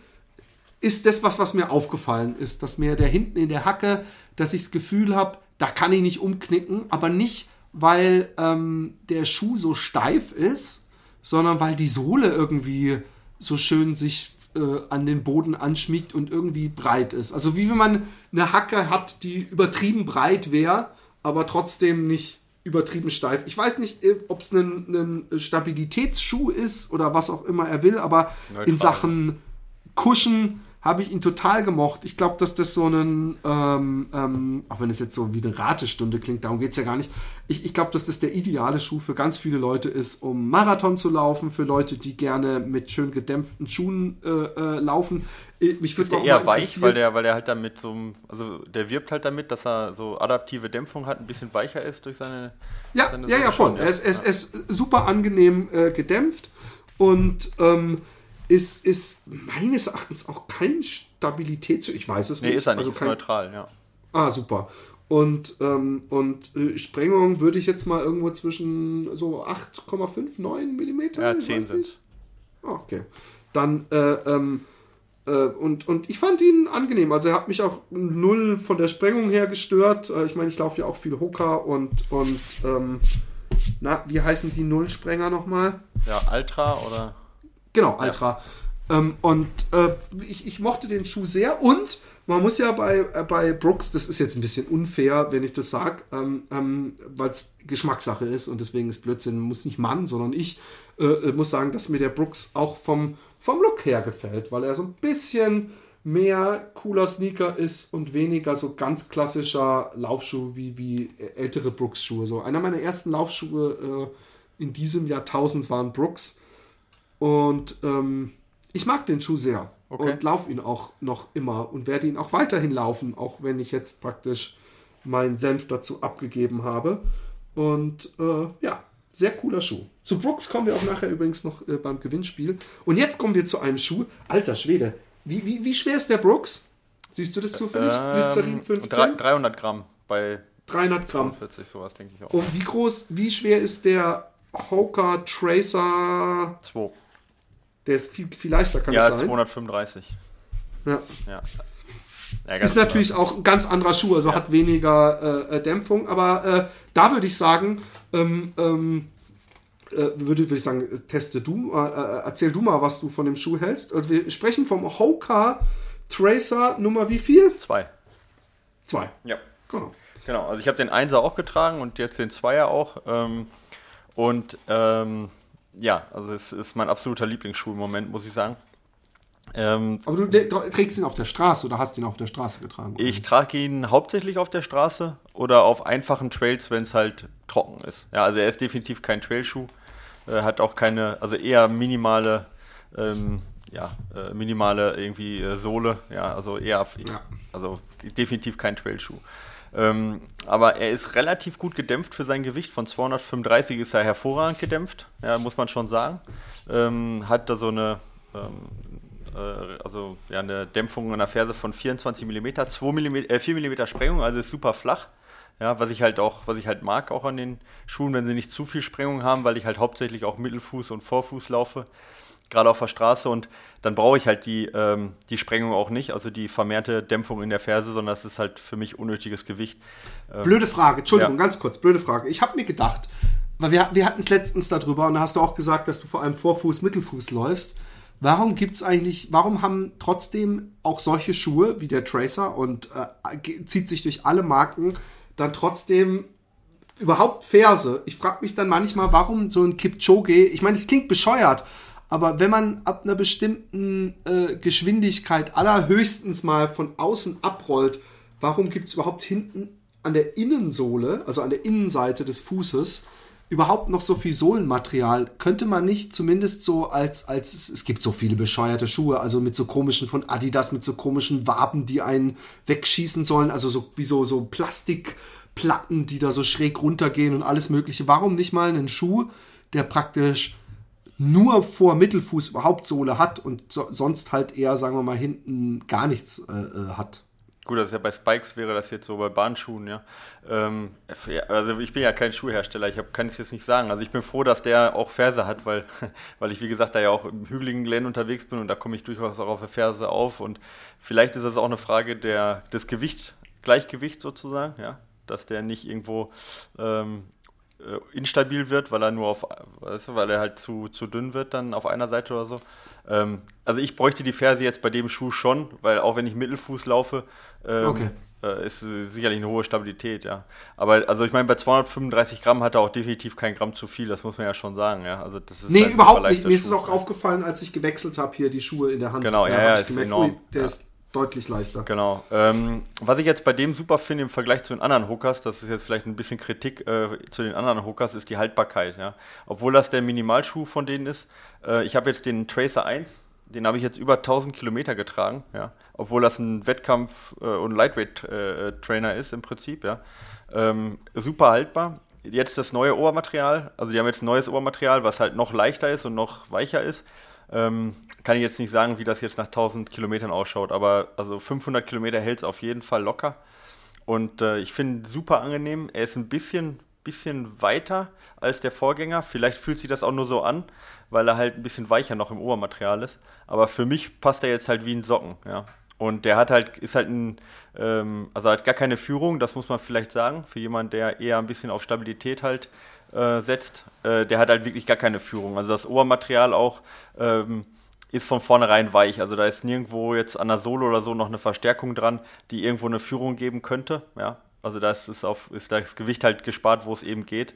ist das was, was mir aufgefallen ist, dass mir der hinten in der Hacke, dass ich das Gefühl habe, da kann ich nicht umknicken, aber nicht, weil ähm, der Schuh so steif ist, sondern weil die Sohle irgendwie so schön sich äh, an den Boden anschmiegt und irgendwie breit ist. Also wie wenn man eine Hacke hat, die übertrieben breit wäre, aber trotzdem nicht übertrieben steif. Ich weiß nicht, äh, ob es ein, ein Stabilitätsschuh ist oder was auch immer er will, aber Neutral. in Sachen Kuschen habe ich ihn total gemocht. Ich glaube, dass das so ein, ähm, ähm, auch wenn es jetzt so wie eine Ratestunde klingt, darum geht es ja gar nicht. Ich, ich glaube, dass das der ideale Schuh für ganz viele Leute ist, um Marathon zu laufen, für Leute, die gerne mit schön gedämpften Schuhen äh, äh, laufen. Mich ist der eher weich, weil der, weil der halt damit so, also der wirbt halt damit, dass er so adaptive Dämpfung hat, ein bisschen weicher ist durch seine. Ja, seine ja, ja. Er ist, er, ist, er ist super angenehm äh, gedämpft und ähm, ist, ist meines Erachtens auch kein Stabilitäts... Ich weiß es nee, nicht. Nee, ist er nicht, also ist kein, neutral, ja. Ah, super. Und, ähm, und äh, Sprengung würde ich jetzt mal irgendwo zwischen so 8,5, 9 Millimeter. Ja, 10 sind ah, Okay. Dann, äh, ähm, äh, und, und ich fand ihn angenehm. Also er hat mich auch null von der Sprengung her gestört. Äh, ich meine, ich laufe ja auch viel Hooker und, und ähm, na, wie heißen die Nullsprenger nochmal? Ja, Ultra oder? Genau, Ultra. Ja. Ähm, und äh, ich, ich, mochte den Schuh sehr und man muss ja bei, äh, bei Brooks, das ist jetzt ein bisschen unfair, wenn ich das sage, ähm, ähm, weil es Geschmackssache ist und deswegen ist Blödsinn, muss nicht Mann, sondern ich äh, äh, muss sagen, dass mir der Brooks auch vom, vom Look her gefällt, weil er so ein bisschen mehr cooler Sneaker ist und weniger so ganz klassischer Laufschuh wie, wie ältere Brooks-Schuhe. So einer meiner ersten Laufschuhe äh, in diesem Jahrtausend waren Brooks. Und ähm, ich mag den Schuh sehr okay. und laufe ihn auch noch immer und werde ihn auch weiterhin laufen, auch wenn ich jetzt praktisch meinen Senf dazu abgegeben habe. Und äh, ja, sehr cooler Schuh. Zu Brooks kommen wir auch nachher übrigens noch äh, beim Gewinnspiel. Und jetzt kommen wir zu einem Schuh. Alter Schwede, wie, wie, wie schwer ist der Brooks? Siehst du das zufällig? Ähm, Glycerin 15? 300 Gramm bei 300 Gramm. 40, sowas denke ich auch. Und wie groß, wie schwer ist der Hoka Tracer 2? Der ist viel, viel leichter, kann ja, es sein. Ja, 235. Ja. ja. ist natürlich klar. auch ein ganz anderer Schuh, also ja. hat weniger äh, äh, Dämpfung, aber äh, da würde ich sagen, ähm, ähm, äh, würde, würde ich sagen, teste du, äh, äh, erzähl du mal, was du von dem Schuh hältst. Also wir sprechen vom Hoka Tracer Nummer wie viel? Zwei. Zwei. Ja. Genau. Genau, also ich habe den Einser auch getragen und jetzt den Zweier auch. Ähm, und ähm, ja, also es ist mein absoluter Lieblingsschuh im Moment, muss ich sagen. Ähm, Aber du trägst ihn auf der Straße oder hast ihn auf der Straße getragen? Ich trage ihn hauptsächlich auf der Straße oder auf einfachen Trails, wenn es halt trocken ist. Ja, also er ist definitiv kein Trailschuh. Er hat auch keine, also eher minimale, ähm, ja, äh, minimale irgendwie äh, Sohle. Ja, also eher, ja. also definitiv kein Trailschuh. Ähm, aber er ist relativ gut gedämpft für sein Gewicht. Von 235 ist er hervorragend gedämpft, ja, muss man schon sagen. Ähm, hat da so eine, ähm, äh, also ja, eine Dämpfung an der Ferse von 24 mm, 2 mm äh, 4 mm Sprengung, also ist super flach. Ja, was ich halt auch, was ich halt mag auch an den Schuhen, wenn sie nicht zu viel Sprengung haben, weil ich halt hauptsächlich auch Mittelfuß und Vorfuß laufe, gerade auf der Straße und dann brauche ich halt die, ähm, die Sprengung auch nicht, also die vermehrte Dämpfung in der Ferse, sondern das ist halt für mich unnötiges Gewicht. Ähm, blöde Frage, Entschuldigung, ja. ganz kurz, blöde Frage. Ich habe mir gedacht, weil wir, wir hatten es letztens darüber und da hast du auch gesagt, dass du vor allem Vorfuß, Mittelfuß läufst. Warum gibt es eigentlich, warum haben trotzdem auch solche Schuhe wie der Tracer und äh, zieht sich durch alle Marken dann trotzdem überhaupt Ferse. Ich frage mich dann manchmal, warum so ein Kipchoge, ich meine, es klingt bescheuert, aber wenn man ab einer bestimmten äh, Geschwindigkeit allerhöchstens mal von außen abrollt, warum gibt es überhaupt hinten an der Innensohle, also an der Innenseite des Fußes, überhaupt noch so viel Sohlenmaterial? Könnte man nicht zumindest so als, als es, gibt so viele bescheuerte Schuhe, also mit so komischen von Adidas, mit so komischen Waben, die einen wegschießen sollen, also so wie so, so Plastikplatten, die da so schräg runtergehen und alles Mögliche. Warum nicht mal einen Schuh, der praktisch nur vor Mittelfuß überhaupt Sohle hat und so, sonst halt eher, sagen wir mal, hinten gar nichts äh, äh hat? Gut, das ist ja bei Spikes wäre das jetzt so bei Bahnschuhen, ja. Ähm, also ich bin ja kein Schuhhersteller, ich hab, kann es jetzt nicht sagen. Also ich bin froh, dass der auch Ferse hat, weil, weil ich, wie gesagt, da ja auch im hügeligen Gelände unterwegs bin und da komme ich durchaus auch auf der Ferse auf. Und vielleicht ist das auch eine Frage der, des Gewicht, Gleichgewichts sozusagen, ja. Dass der nicht irgendwo ähm, äh, instabil wird, weil er nur auf, weißt du, weil er halt zu, zu dünn wird dann auf einer Seite oder so. Ähm, also ich bräuchte die Ferse jetzt bei dem Schuh schon, weil auch wenn ich Mittelfuß laufe, ähm, okay. äh, ist sicherlich eine hohe Stabilität, ja. Aber also ich meine, bei 235 Gramm hat er auch definitiv kein Gramm zu viel, das muss man ja schon sagen, ja. Also das ist nee, halt überhaupt nicht. Mir ist es auch aufgefallen, als ich gewechselt habe, hier die Schuhe in der Hand. Genau, ja, ja, ist enorm. Ui, der ja. ist deutlich leichter. Genau. Ähm, was ich jetzt bei dem super finde im Vergleich zu den anderen Hookers, das ist jetzt vielleicht ein bisschen Kritik äh, zu den anderen Hookers, ist die Haltbarkeit. Ja? Obwohl das der Minimalschuh von denen ist. Äh, ich habe jetzt den Tracer 1, den habe ich jetzt über 1000 Kilometer getragen, ja? obwohl das ein Wettkampf- äh, und Lightweight-Trainer ist im Prinzip. Ja? Ähm, super haltbar. Jetzt das neue Obermaterial, also die haben jetzt ein neues Obermaterial, was halt noch leichter ist und noch weicher ist. Ähm, kann ich jetzt nicht sagen, wie das jetzt nach 1000 Kilometern ausschaut, aber also 500 Kilometer hält es auf jeden Fall locker. Und äh, ich finde super angenehm. Er ist ein bisschen, bisschen weiter als der Vorgänger. Vielleicht fühlt sich das auch nur so an, weil er halt ein bisschen weicher noch im Obermaterial ist. Aber für mich passt er jetzt halt wie ein Socken, ja. Und der hat halt, ist halt ein, ähm, also hat gar keine Führung, das muss man vielleicht sagen, für jemanden, der eher ein bisschen auf Stabilität halt äh, setzt, äh, der hat halt wirklich gar keine Führung. Also das Obermaterial auch ähm, ist von vornherein weich. Also da ist nirgendwo jetzt an der Sohle oder so noch eine Verstärkung dran, die irgendwo eine Führung geben könnte. Ja, also da ist, ist das Gewicht halt gespart, wo es eben geht.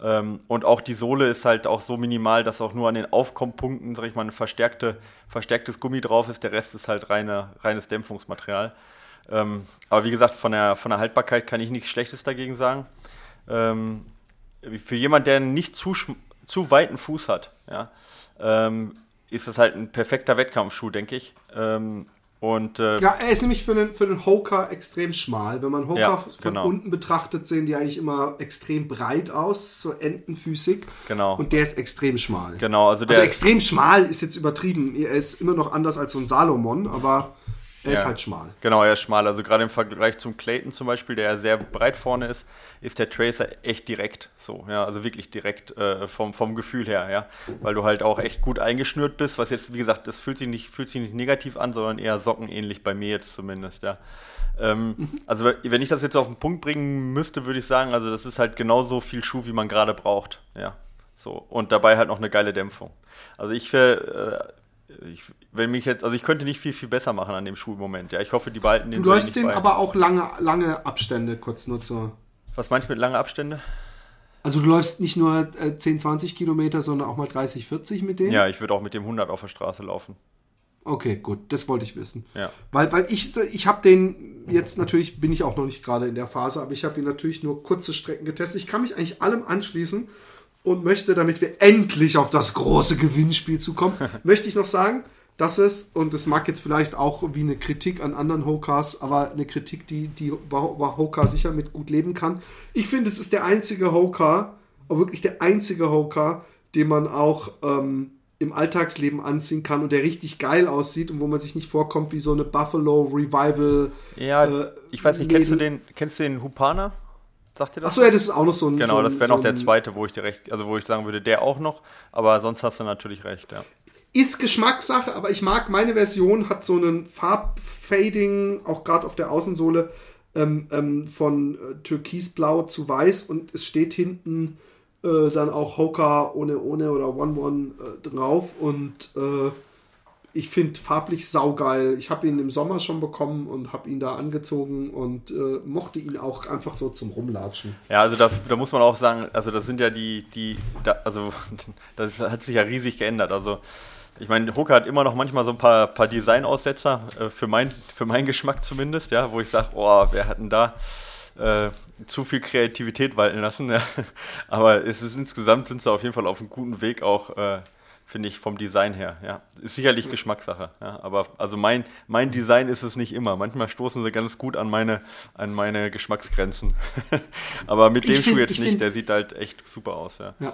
Ähm, und auch die Sohle ist halt auch so minimal, dass auch nur an den Aufkommpunkten, sag ich mal, ein verstärkte, verstärktes Gummi drauf ist. Der Rest ist halt reine, reines Dämpfungsmaterial. Ähm, aber wie gesagt, von der, von der Haltbarkeit kann ich nichts Schlechtes dagegen sagen. Ähm, für jemanden, der nicht zu, zu weiten Fuß hat, ja, ähm, ist das halt ein perfekter Wettkampfschuh, denke ich. Ähm, und, äh, ja, er ist nämlich für den, für den Hoka extrem schmal. Wenn man Hoka ja, von genau. unten betrachtet, sehen die eigentlich immer extrem breit aus, so entenfüßig. Genau. Und der ist extrem schmal. Genau, also der. Also extrem schmal ist jetzt übertrieben. Er ist immer noch anders als so ein Salomon, aber. Er ja. ist halt schmal. Genau, er ist schmal. Also gerade im Vergleich zum Clayton zum Beispiel, der ja sehr breit vorne ist, ist der Tracer echt direkt so. Ja, also wirklich direkt äh, vom, vom Gefühl her, ja. Weil du halt auch echt gut eingeschnürt bist, was jetzt, wie gesagt, das fühlt sich nicht, fühlt sich nicht negativ an, sondern eher sockenähnlich bei mir jetzt zumindest, ja. Ähm, mhm. also wenn ich das jetzt auf den Punkt bringen müsste, würde ich sagen, also das ist halt genauso viel Schuh, wie man gerade braucht, ja. So. Und dabei halt noch eine geile Dämpfung. Also ich äh, ich, wenn mich jetzt, also ich könnte nicht viel, viel besser machen an dem Schuh im Moment. Ja, ich hoffe, die behalten den. Du läufst den bei. aber auch lange, lange Abstände, kurz nur zur. Was meinst du mit lange Abstände? Also du läufst nicht nur äh, 10, 20 Kilometer, sondern auch mal 30, 40 mit dem? Ja, ich würde auch mit dem 100 auf der Straße laufen. Okay, gut, das wollte ich wissen. Ja. Weil, weil ich, ich habe den jetzt natürlich, bin ich auch noch nicht gerade in der Phase, aber ich habe ihn natürlich nur kurze Strecken getestet. Ich kann mich eigentlich allem anschließen und möchte, damit wir endlich auf das große Gewinnspiel zukommen, möchte ich noch sagen, dass es, und das mag jetzt vielleicht auch wie eine Kritik an anderen Hokars, aber eine Kritik, die, die Hokar sicher mit gut leben kann. Ich finde, es ist der einzige auch wirklich der einzige Hokar, den man auch ähm, im Alltagsleben anziehen kann und der richtig geil aussieht und wo man sich nicht vorkommt wie so eine Buffalo Revival. Ja, äh, ich weiß nicht, kennst du den, kennst du den Hupana? Sagt ihr das? Achso, ja, das ist auch noch so ein. Genau, so das wäre noch der zweite, wo ich dir recht, also wo ich sagen würde, der auch noch, aber sonst hast du natürlich recht, ja. Ist Geschmackssache, aber ich mag meine Version, hat so einen Farbfading, auch gerade auf der Außensohle, ähm, ähm, von äh, türkisblau zu weiß und es steht hinten äh, dann auch Hoka ohne ohne oder One One äh, drauf und äh, ich finde farblich saugeil. Ich habe ihn im Sommer schon bekommen und habe ihn da angezogen und äh, mochte ihn auch einfach so zum Rumlatschen. Ja, also da, da, muss man auch sagen, also das sind ja die, die, da, also das hat sich ja riesig geändert. Also ich meine, Hooker hat immer noch manchmal so ein paar, paar Design-Aussetzer, äh, für, mein, für meinen Geschmack zumindest, ja, wo ich sage, oh, wer hat denn da äh, zu viel Kreativität walten lassen. Ja. Aber es ist insgesamt sind sie auf jeden Fall auf einem guten Weg auch, äh, finde ich, vom Design her. Ja. Ist sicherlich Geschmackssache. Ja. Aber also mein, mein Design ist es nicht immer. Manchmal stoßen sie ganz gut an meine, an meine Geschmacksgrenzen. Aber mit dem Schuh jetzt nicht, find, der sieht halt echt super aus. Ja. ja.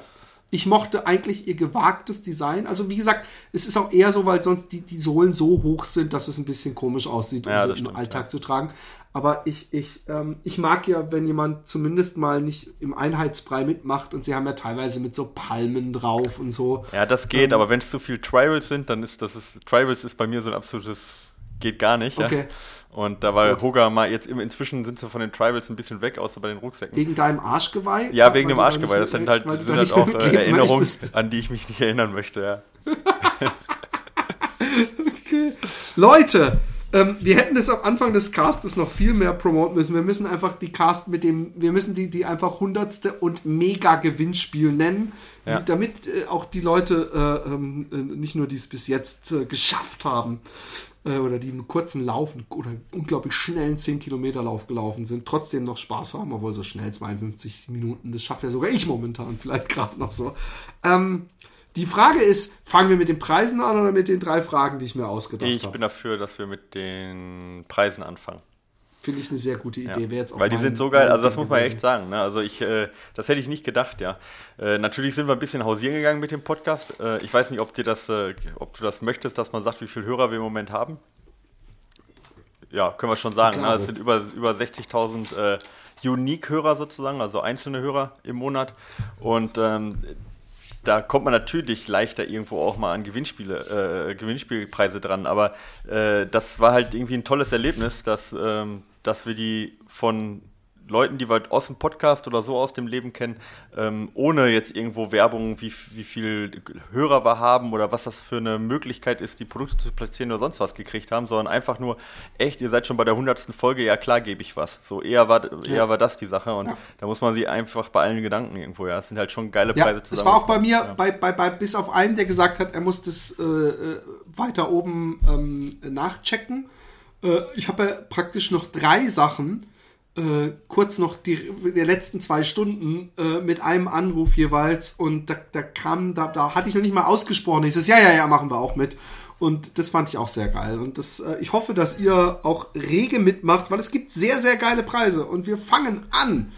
Ich mochte eigentlich ihr gewagtes Design. Also wie gesagt, es ist auch eher so, weil sonst die, die Sohlen so hoch sind, dass es ein bisschen komisch aussieht, um ja, sie stimmt, im Alltag zu tragen. Aber ich, ich, ähm, ich mag ja, wenn jemand zumindest mal nicht im Einheitsbrei mitmacht und sie haben ja teilweise mit so Palmen drauf und so. Ja, das geht, ähm, aber wenn es zu viel Tribals sind, dann ist das ist, Tribals ist bei mir so ein absolutes, geht gar nicht. Okay. Ja? Und da war Hoga mal jetzt inzwischen sind sie von den Tribals ein bisschen weg, außer bei den Rucksäcken. Wegen deinem Arschgeweih? Ja, wegen dem Arschgeweih. Das sind halt, sind halt auch äh, Erinnerungen, möchtest. an die ich mich nicht erinnern möchte, ja. okay. Leute, ähm, wir hätten das am Anfang des Castes noch viel mehr promoten müssen. Wir müssen einfach die Cast mit dem, wir müssen die, die einfach hundertste und mega Gewinnspiel nennen, ja. die, damit äh, auch die Leute äh, ähm, äh, nicht nur die es bis jetzt äh, geschafft haben äh, oder die einen kurzen Lauf oder unglaublich schnellen 10 Kilometer Lauf gelaufen sind, trotzdem noch Spaß haben, obwohl so schnell 52 Minuten, das schafft ja sogar ich momentan vielleicht gerade noch so. Ähm, die Frage ist, fangen wir mit den Preisen an oder mit den drei Fragen, die ich mir ausgedacht habe? Ich bin dafür, dass wir mit den Preisen anfangen. Finde ich eine sehr gute Idee. Ja. Jetzt auch Weil die sind so geil, also das muss man echt sagen. Ne? Also ich, äh, das hätte ich nicht gedacht, ja. Äh, natürlich sind wir ein bisschen hausieren gegangen mit dem Podcast. Äh, ich weiß nicht, ob dir das, äh, ob du das möchtest, dass man sagt, wie viele Hörer wir im Moment haben. Ja, können wir schon sagen. Ne? Es sind über, über 60.000 äh, Unique-Hörer sozusagen, also einzelne Hörer im Monat. Und ähm, da kommt man natürlich leichter irgendwo auch mal an Gewinnspiele, äh, Gewinnspielpreise dran. Aber äh, das war halt irgendwie ein tolles Erlebnis, dass, ähm, dass wir die von Leuten, die wir aus dem Podcast oder so aus dem Leben kennen, ähm, ohne jetzt irgendwo Werbung, wie, wie viel Hörer wir haben oder was das für eine Möglichkeit ist, die Produkte zu platzieren oder sonst was gekriegt haben, sondern einfach nur, echt, ihr seid schon bei der hundertsten Folge, ja klar gebe ich was. So eher war, eher ja. war das die Sache und ja. da muss man sie einfach bei allen Gedanken irgendwo, ja, es sind halt schon geile Preise ja, zusammen. Es war auch bei mir, ja. bei, bei, bei, bis auf einen, der gesagt hat, er muss das äh, äh weiter oben ähm, nachchecken. Äh, ich habe ja praktisch noch drei Sachen, äh, kurz noch die, die letzten zwei Stunden äh, mit einem Anruf jeweils und da, da kam, da, da hatte ich noch nicht mal ausgesprochen. Ich sage, ja, ja, ja, machen wir auch mit. Und das fand ich auch sehr geil. Und das, äh, ich hoffe, dass ihr auch rege mitmacht, weil es gibt sehr, sehr geile Preise. Und wir fangen an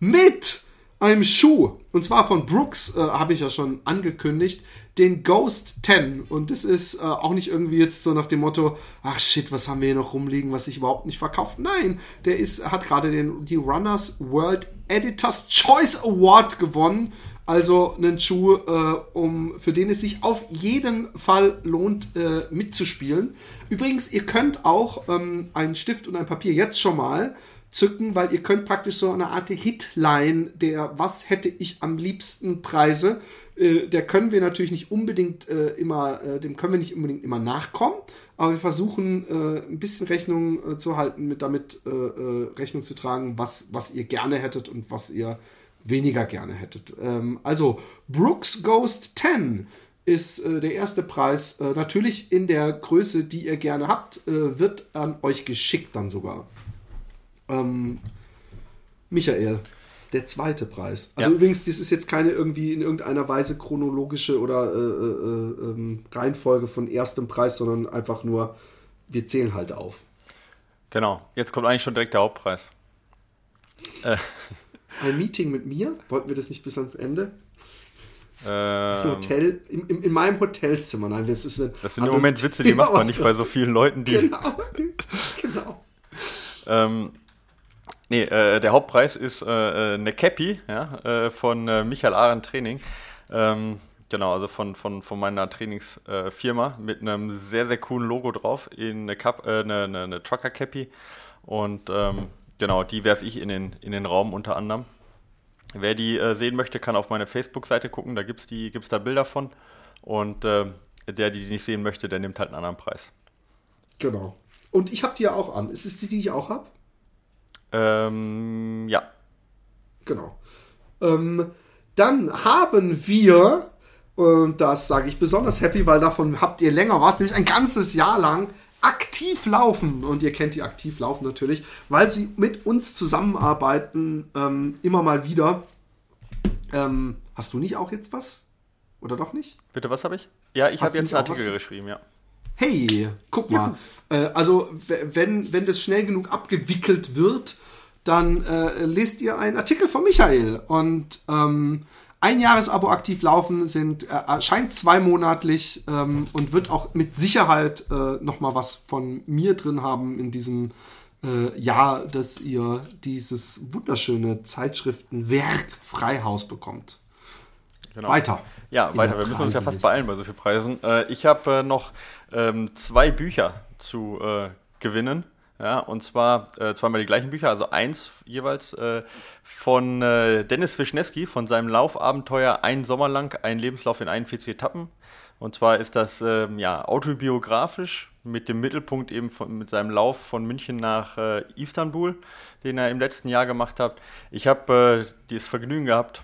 mit einem Schuh. Und zwar von Brooks, äh, habe ich ja schon angekündigt den Ghost 10. Und das ist äh, auch nicht irgendwie jetzt so nach dem Motto, ach shit, was haben wir hier noch rumliegen, was sich überhaupt nicht verkauft. Nein, der ist, hat gerade den, die Runners World Editors Choice Award gewonnen. Also einen Schuh, äh, um, für den es sich auf jeden Fall lohnt, äh, mitzuspielen. Übrigens, ihr könnt auch ähm, einen Stift und ein Papier jetzt schon mal zücken, weil ihr könnt praktisch so eine Art Hitline der Was hätte ich am liebsten Preise äh, der können wir natürlich nicht unbedingt äh, immer, äh, dem können wir nicht unbedingt immer nachkommen, aber wir versuchen äh, ein bisschen Rechnung äh, zu halten, mit damit Rechnung zu tragen, was, was ihr gerne hättet und was ihr weniger gerne hättet. Ähm, also Brooks Ghost 10 ist der erste Preis. Natürlich in der Größe, die ihr gerne habt, wird an euch geschickt dann sogar. Ähm, Michael, der zweite Preis. Also Ja. übrigens, das ist jetzt keine irgendwie in irgendeiner Weise chronologische oder äh, äh, ähm, Reihenfolge von erstem Preis, sondern einfach nur, wir zählen halt auf. Genau. Jetzt kommt eigentlich schon direkt der Hauptpreis. Äh, Ein Meeting mit mir, wollten wir das nicht bis ans Ende? Ähm, Hotel, im, im, in meinem Hotelzimmer. Nein, das ist das sind im Moment Witze, die macht man nicht bei so vielen Leuten, die. Genau, genau. Ähm, nee, äh, der Hauptpreis ist äh, äh, eine Cappy ja, äh, von äh, Michael Arendt Training. Ähm, genau, also von, von, von meiner Trainingsfirma äh, mit einem sehr, sehr coolen Logo drauf in eine, Cup, äh, eine, eine, eine Trucker Cappy. Und ähm, genau, die werfe ich in den, in den Raum unter anderem. Wer die äh, sehen möchte, kann auf meine Facebook-Seite gucken, da gibt es gibt's da Bilder von. Und äh, der, die die nicht sehen möchte, der nimmt halt einen anderen Preis. Genau. Und ich habe die ja auch an. Ist es die, die ich auch habe? Ähm, ja. Genau. Ähm, dann haben wir, und das sage ich besonders happy, weil davon habt ihr länger was, nämlich ein ganzes Jahr lang aktiv laufen. Und ihr kennt die aktiv laufen natürlich, weil sie mit uns zusammenarbeiten, ähm, immer mal wieder. Ähm, hast du nicht auch jetzt was? Oder doch nicht? Bitte, was habe ich? Ja, ich habe jetzt einen? Artikel geschrieben, ja. Hey, guck mal. Äh, also, wenn, wenn das schnell genug abgewickelt wird, dann äh, lest ihr einen Artikel von Michael. Und ähm, ein Jahresabo aktiv laufen sind, äh, erscheint zweimonatlich ähm, und wird auch mit Sicherheit äh, nochmal was von mir drin haben in diesem äh, Jahr, dass ihr dieses wunderschöne Zeitschriftenwerk Freihaus bekommt. Genau. Weiter. Ja, weiter. Wir müssen uns ja fast beeilen bei so vielen Preisen. Äh, ich habe äh, noch ähm, zwei Bücher zu äh, gewinnen. Ja, und zwar äh, zweimal die gleichen Bücher, also eins jeweils äh, von äh, Dennis Wischnewski von seinem Laufabenteuer Ein Sommer lang, ein Lebenslauf in 41 Etappen. Und zwar ist das ähm, ja, autobiografisch mit dem Mittelpunkt eben von, mit seinem Lauf von München nach äh, Istanbul, den er im letzten Jahr gemacht hat. Ich habe äh, das Vergnügen gehabt,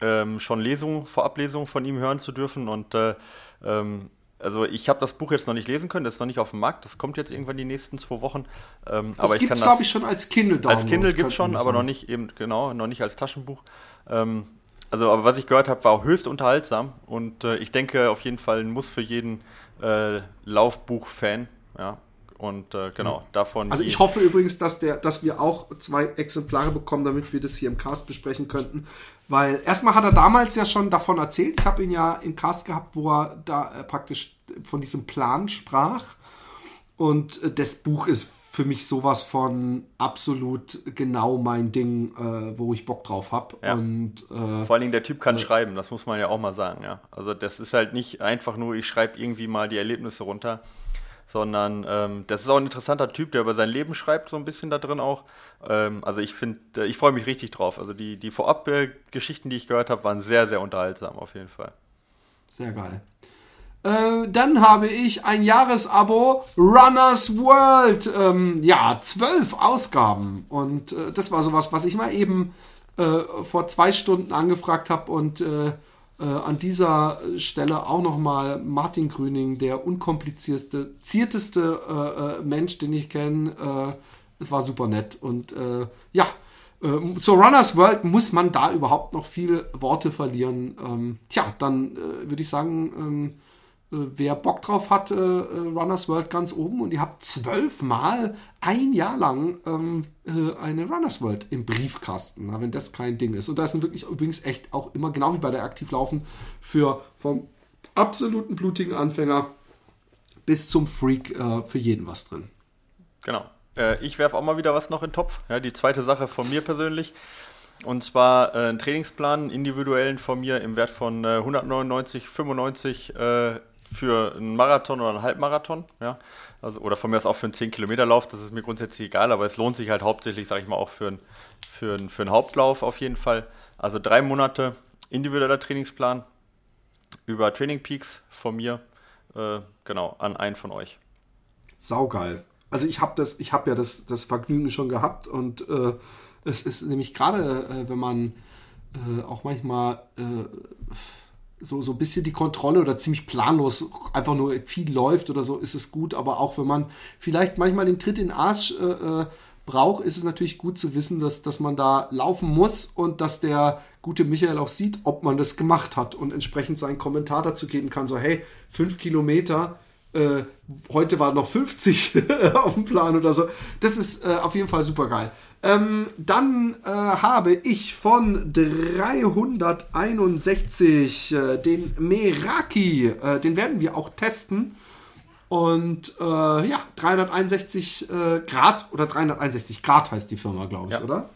ähm, schon Lesungen, Vorablesungen von ihm hören zu dürfen. Und äh, ähm, also ich habe das Buch jetzt noch nicht lesen können, das ist noch nicht auf dem Markt, das kommt jetzt irgendwann die nächsten zwei Wochen. Ähm, Das aber ich gibt's, kann glaub das- ich, schon als Kindle-Download, Als Kindle gibt es schon, aber noch nicht eben, genau, noch nicht als Taschenbuch. Ähm, also, aber was ich gehört habe, war auch höchst unterhaltsam und äh, ich denke auf jeden Fall ein Muss für jeden äh, Laufbuch-Fan. Ja. Und äh, genau, davon. Also ich hoffe übrigens, dass, der, dass wir auch zwei Exemplare bekommen, damit wir das hier im Cast besprechen könnten. Weil erstmal hat er damals ja schon davon erzählt. Ich habe ihn ja im Cast gehabt, wo er da äh, praktisch von diesem Plan sprach. Und äh, das Buch ist für mich sowas von absolut genau mein Ding, äh, wo ich Bock drauf habe. Ja. Und äh, Vor allen Dingen der Typ kann schreiben, das muss man ja auch mal sagen, ja. Also das ist halt nicht einfach nur, ich schreibe irgendwie mal die Erlebnisse runter, sondern ähm, das ist auch ein interessanter Typ, der über sein Leben schreibt, so ein bisschen da drin auch. Ähm, also ich finde, äh, ich freue mich richtig drauf. Also die, die Vorab-Geschichten, die ich gehört habe, waren sehr, sehr unterhaltsam auf jeden Fall. Sehr geil. Äh, dann habe ich ein Jahresabo Runners World. Ähm, ja, zwölf Ausgaben. Und äh, das war sowas, was ich mal eben äh, vor zwei Stunden angefragt habe. Und äh, an dieser Stelle auch nochmal Martin Grüning, der unkomplizierteste, zierteste äh, äh, Mensch, den ich kenne. Äh, es war super nett. Und äh, ja, ähm, zur Runners World muss man da überhaupt noch viele Worte verlieren. Ähm, tja, dann äh, würde ich sagen, ähm, äh, wer Bock drauf hat, äh, äh, Runners World ganz oben und ihr habt zwölfmal ein Jahr lang ähm, äh, eine Runners World im Briefkasten, na, wenn das kein Ding ist. Und da sind wirklich übrigens echt auch immer, genau wie bei der Aktivlaufen, für vom absoluten blutigen Anfänger bis zum Freak äh, für jeden was drin. Genau. Äh, ich werfe auch mal wieder was noch in den Topf. Ja, die zweite Sache von mir persönlich. Und zwar äh, einen Trainingsplan, individuellen von mir im Wert von äh, 199,95 äh, für einen Marathon oder einen Halbmarathon. Ja? Also, oder von mir aus auch für einen 10-Kilometer-Lauf. Das ist mir grundsätzlich egal, aber es lohnt sich halt hauptsächlich, sage ich mal, auch für, einen für, einen für einen Hauptlauf auf jeden Fall. Also drei Monate individueller Trainingsplan über Training Peaks von mir. Äh, genau, an einen von euch. Saugeil. Also ich habe das, ja das, das Vergnügen schon gehabt und äh, es ist nämlich gerade, äh, wenn man äh, auch manchmal äh, so, so ein bisschen die Kontrolle oder ziemlich planlos einfach nur viel läuft oder so, ist es gut, aber auch wenn man vielleicht manchmal den Tritt in den Arsch äh, äh, braucht, ist es natürlich gut zu wissen, dass, dass man da laufen muss und dass der gute Michael auch sieht, ob man das gemacht hat und entsprechend seinen Kommentar dazu geben kann. So, hey, fünf Kilometer, äh, heute war noch 50 auf dem Plan oder so. Das ist äh, auf jeden Fall super geil. Ähm, dann äh, habe ich von 361 äh, den Meraki. Äh, den werden wir auch testen. Und äh, ja, 361 äh, Grad oder 361 Grad heißt die Firma, glaube ich, ja. oder?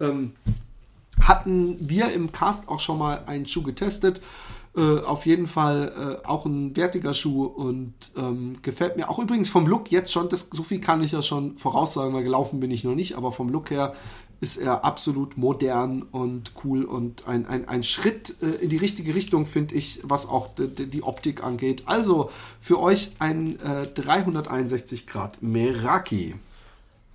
Ähm, hatten wir im Cast auch schon mal einen Schuh getestet. Äh, auf jeden Fall äh, auch ein wertiger Schuh und ähm, gefällt mir auch übrigens vom Look jetzt schon, das, so viel kann ich ja schon voraussagen, weil gelaufen bin ich noch nicht, aber vom Look her ist er absolut modern und cool und ein, ein, ein Schritt äh, in die richtige Richtung, finde ich, was auch die, Optik angeht. Also für euch ein 361 äh, Grad Meraki.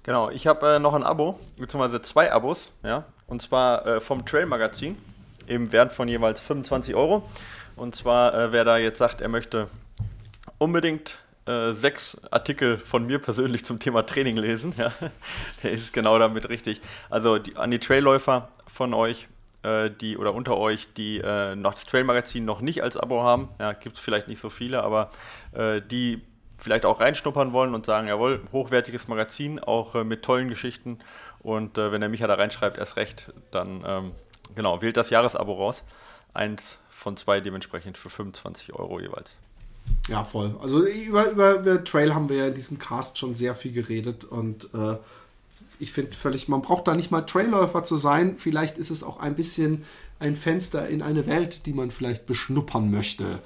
Genau, ich habe äh, noch ein Abo, beziehungsweise zwei Abos, ja, und zwar äh, vom Trail Magazin im Wert von jeweils 25 Euro. Und zwar, äh, wer da jetzt sagt, er möchte unbedingt äh, sechs Artikel von mir persönlich zum Thema Training lesen, ja, der ist genau damit richtig. Also die, an die Trailläufer von euch, äh, die oder unter euch, die äh, noch das Trail-Magazin noch nicht als Abo haben, ja, gibt es vielleicht nicht so viele, aber äh, die vielleicht auch reinschnuppern wollen und sagen, jawohl, hochwertiges Magazin, auch äh, mit tollen Geschichten. Und äh, wenn der Micha da reinschreibt, erst recht, dann ähm, genau, wählt das Jahresabo raus. Eins von zwei dementsprechend für 25 Euro jeweils. Ja, voll. Also über, über, über Trail haben wir ja in diesem Cast schon sehr viel geredet und äh, ich finde völlig, man braucht da nicht mal Trailläufer zu sein. Vielleicht ist es auch ein bisschen ein Fenster in eine Welt, die man vielleicht beschnuppern möchte.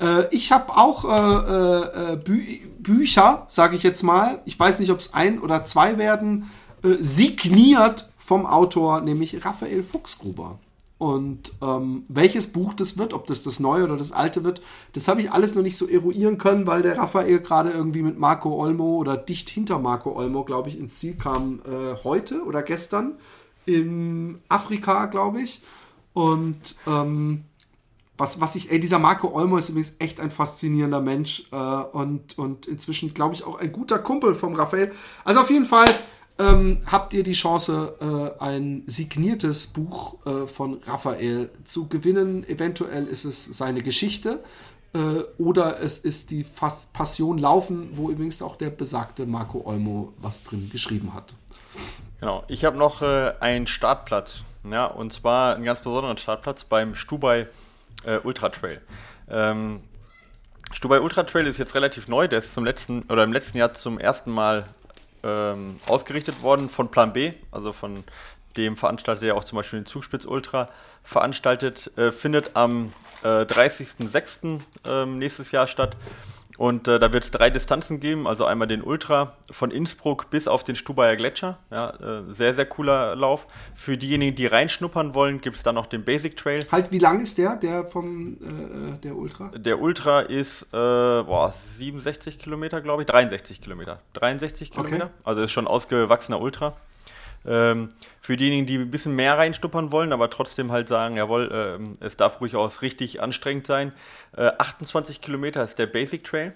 Äh, ich habe auch äh, äh Bü Bücher, sage ich jetzt mal. Ich weiß nicht, ob es ein oder zwei werden, äh, signiert vom Autor, nämlich Raphael Fuchsgruber. Und ähm, welches Buch das wird, ob das das neue oder das alte wird, das habe ich alles noch nicht so eruieren können, weil der Raphael gerade irgendwie mit Marco Olmo oder dicht hinter Marco Olmo, glaube ich, ins Ziel kam äh, heute oder gestern in Afrika, glaube ich. Und ähm, was, was ich, ey, dieser Marco Olmo ist übrigens echt ein faszinierender Mensch äh, und, und inzwischen, glaube ich, auch ein guter Kumpel vom Raphael. Also auf jeden Fall ähm, habt ihr die Chance, äh, ein signiertes Buch äh, von Raphael zu gewinnen. Eventuell ist es seine Geschichte äh, oder es ist die Fas Passion Laufen, wo übrigens auch der besagte Marco Olmo was drin geschrieben hat. Genau, ich habe noch äh, einen Startplatz, ja, und zwar einen ganz besonderen Startplatz beim Stubai äh, Ultra Trail. Ähm, Stubai Ultra Trail ist jetzt relativ neu, der ist zum letzten oder im letzten Jahr zum ersten Mal ähm, ausgerichtet worden von Plan B, also von dem Veranstalter, der auch zum Beispiel den Zugspitz Ultra veranstaltet, äh, findet am äh, 30.06. Äh, nächstes Jahr statt. Und äh, da wird es drei Distanzen geben, also einmal den Ultra von Innsbruck bis auf den Stubaier Gletscher. Ja, äh, sehr, sehr cooler Lauf. Für diejenigen, die reinschnuppern wollen, gibt es dann noch den Basic Trail. Halt, wie lang ist der, der vom äh, der Ultra? Der Ultra ist äh, boah, 67 Kilometer, glaube ich. 63 Kilometer. 63 Kilometer. Okay. Also ist schon ausgewachsener Ultra. Ähm, für diejenigen, die ein bisschen mehr reinstuppern wollen, aber trotzdem halt sagen, jawohl, ähm, es darf auch richtig anstrengend sein. Äh, 28 Kilometer ist der Basic Trail.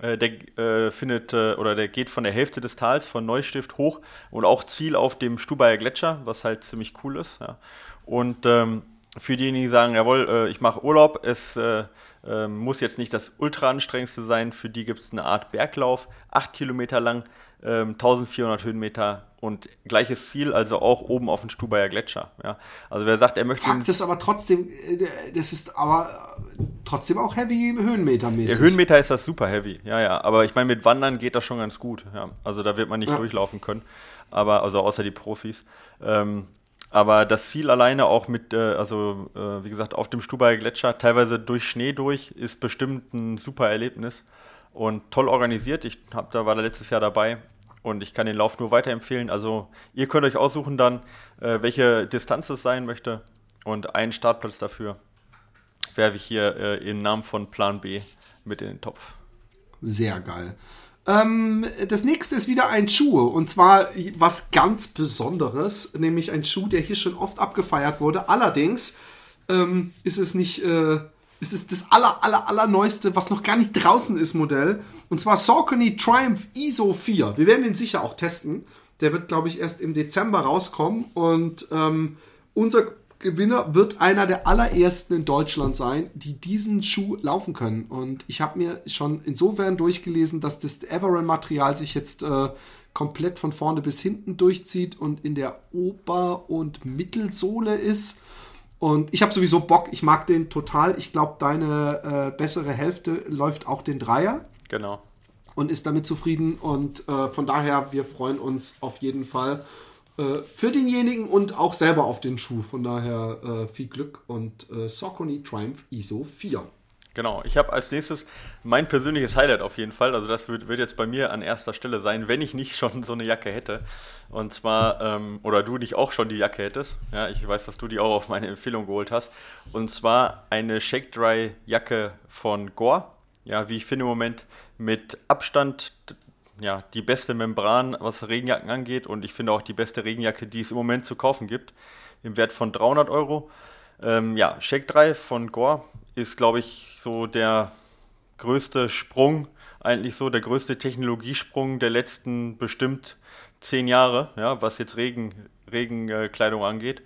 Äh, der äh, findet äh, oder der geht von der Hälfte des Tals von Neustift hoch und auch Ziel auf dem Stubaier Gletscher, was halt ziemlich cool ist. Ja. Und ähm, für diejenigen, die sagen, jawohl, äh, ich mache Urlaub, es äh, äh, muss jetzt nicht das ultra anstrengendste sein, für die gibt es eine Art Berglauf, 8 Kilometer lang, 1400 ähm, Höhenmeter und gleiches Ziel, also auch oben auf dem Stubaier Gletscher. Ja. Also wer sagt, er möchte. Fakt ist aber trotzdem, äh, das ist aber trotzdem auch heavy Höhenmetermäßig. Der Höhenmeter ist das super heavy, ja, ja. Aber ich meine, mit Wandern geht das schon ganz gut. Ja. Also da wird man nicht ja. durchlaufen können. Aber, also außer die Profis. Ähm, aber das Ziel alleine auch mit, äh, also äh, wie gesagt, auf dem Stubaier Gletscher, teilweise durch Schnee durch, ist bestimmt ein super Erlebnis und toll organisiert. Ich hab, da war da letztes Jahr dabei und ich kann den Lauf nur weiterempfehlen. Also ihr könnt euch aussuchen dann, äh, welche Distanz es sein möchte und einen Startplatz dafür werfe ich hier äh, im Namen von Plan B mit in den Topf. Sehr geil. Ähm, das nächste ist wieder ein Schuh und zwar was ganz Besonderes, nämlich ein Schuh, der hier schon oft abgefeiert wurde. Allerdings ähm, ist es nicht äh, es ist das aller, aller, aller neueste, was noch gar nicht draußen ist, Modell. Und zwar Saucony Triumph ISO 4. Wir werden den sicher auch testen. Der wird, glaube ich, erst im Dezember rauskommen. Und ähm, unser Gewinner wird einer der allerersten in Deutschland sein, die diesen Schuh laufen können. Und ich habe mir schon insofern durchgelesen, dass das Everend-Material sich jetzt äh, komplett von vorne bis hinten durchzieht und in der Ober- und Mittelsohle ist. Und ich habe sowieso Bock, ich mag den total. Ich glaube, deine äh, bessere Hälfte läuft auch den Dreier. Genau. Und ist damit zufrieden. Und äh, von daher, wir freuen uns auf jeden Fall äh, für denjenigen und auch selber auf den Schuh. Von daher äh, viel Glück und äh, Saucony Triumph ISO 4. Genau, ich habe als nächstes mein persönliches Highlight auf jeden Fall. Also das wird, wird, jetzt bei mir an erster Stelle sein, wenn ich nicht schon so eine Jacke hätte. Und zwar, ähm, oder du nicht auch schon die Jacke hättest. Ja, ich weiß, dass du die auch auf meine Empfehlung geholt hast. Und zwar eine Shake Dry Jacke von Gore. Ja, wie ich finde im Moment mit Abstand ja, die beste Membran, was Regenjacken angeht. Und ich finde auch die beste Regenjacke, die es im Moment zu kaufen gibt. Im Wert von 300 Euro. Ähm, ja, Shake 3 von Gore ist, glaube ich, so der größte Sprung, eigentlich so der größte Technologiesprung der letzten bestimmt zehn Jahre, ja, was jetzt Regen, Regenkleidung angeht.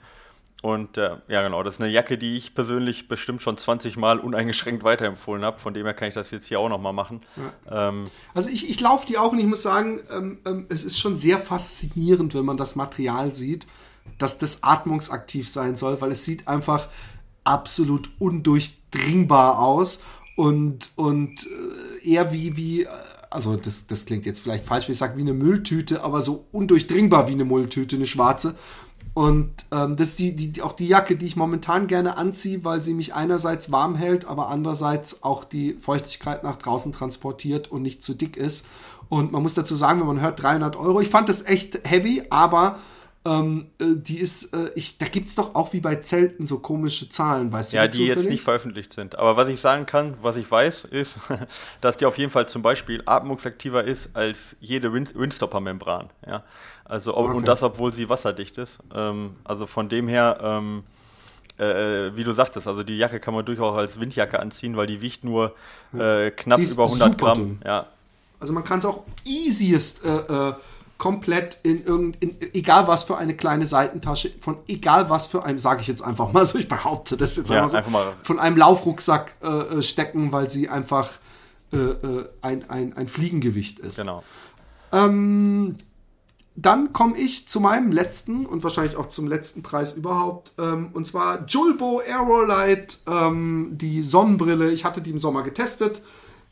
Und äh, ja, genau, das ist eine Jacke, die ich persönlich bestimmt schon 20 Mal uneingeschränkt weiterempfohlen habe. Von dem her kann ich das jetzt hier auch nochmal machen. Ja. Ähm, also ich, ich laufe die auch und ich muss sagen, ähm, ähm, es ist schon sehr faszinierend, wenn man das Material sieht, dass das atmungsaktiv sein soll, weil es sieht einfach absolut undurchdringbar aus und, und äh, eher wie, wie, äh, also das, das klingt jetzt vielleicht falsch, wie ich sage, wie eine Mülltüte, aber so undurchdringbar wie eine Mülltüte, eine schwarze. Und ähm, das ist die, die, auch die Jacke, die ich momentan gerne anziehe, weil sie mich einerseits warm hält, aber andererseits auch die Feuchtigkeit nach draußen transportiert und nicht zu dick ist. Und man muss dazu sagen, wenn man hört 300 Euro, ich fand das echt heavy, aber ähm, äh, die ist, äh, ich, da gibt es doch auch wie bei Zelten so komische Zahlen, weißt du? Ja, die zufällig? jetzt nicht veröffentlicht sind. Aber was ich sagen kann, was ich weiß, ist, dass die auf jeden Fall zum Beispiel atmungsaktiver ist als jede Wind Windstopper-Membran. Ja? Also, okay. Und das, obwohl sie wasserdicht ist. Ähm, also von dem her, ähm, äh, äh, wie du sagtest, also die Jacke kann man durchaus als Windjacke anziehen, weil die wiegt nur äh, knapp über 100 Gramm. Ja. Also man kann es auch easiest äh, komplett in irgendein, egal was für eine kleine Seitentasche, von egal was für einem, sage ich jetzt einfach mal so, ich behaupte das jetzt ja, einfach, so, einfach von einem Laufrucksack äh, äh, stecken, weil sie einfach äh, äh, ein, ein, ein Fliegengewicht ist. Genau. Ähm, dann komme ich zu meinem letzten und wahrscheinlich auch zum letzten Preis überhaupt. Ähm, und zwar Julbo Aerolite, ähm, die Sonnenbrille. Ich hatte die im Sommer getestet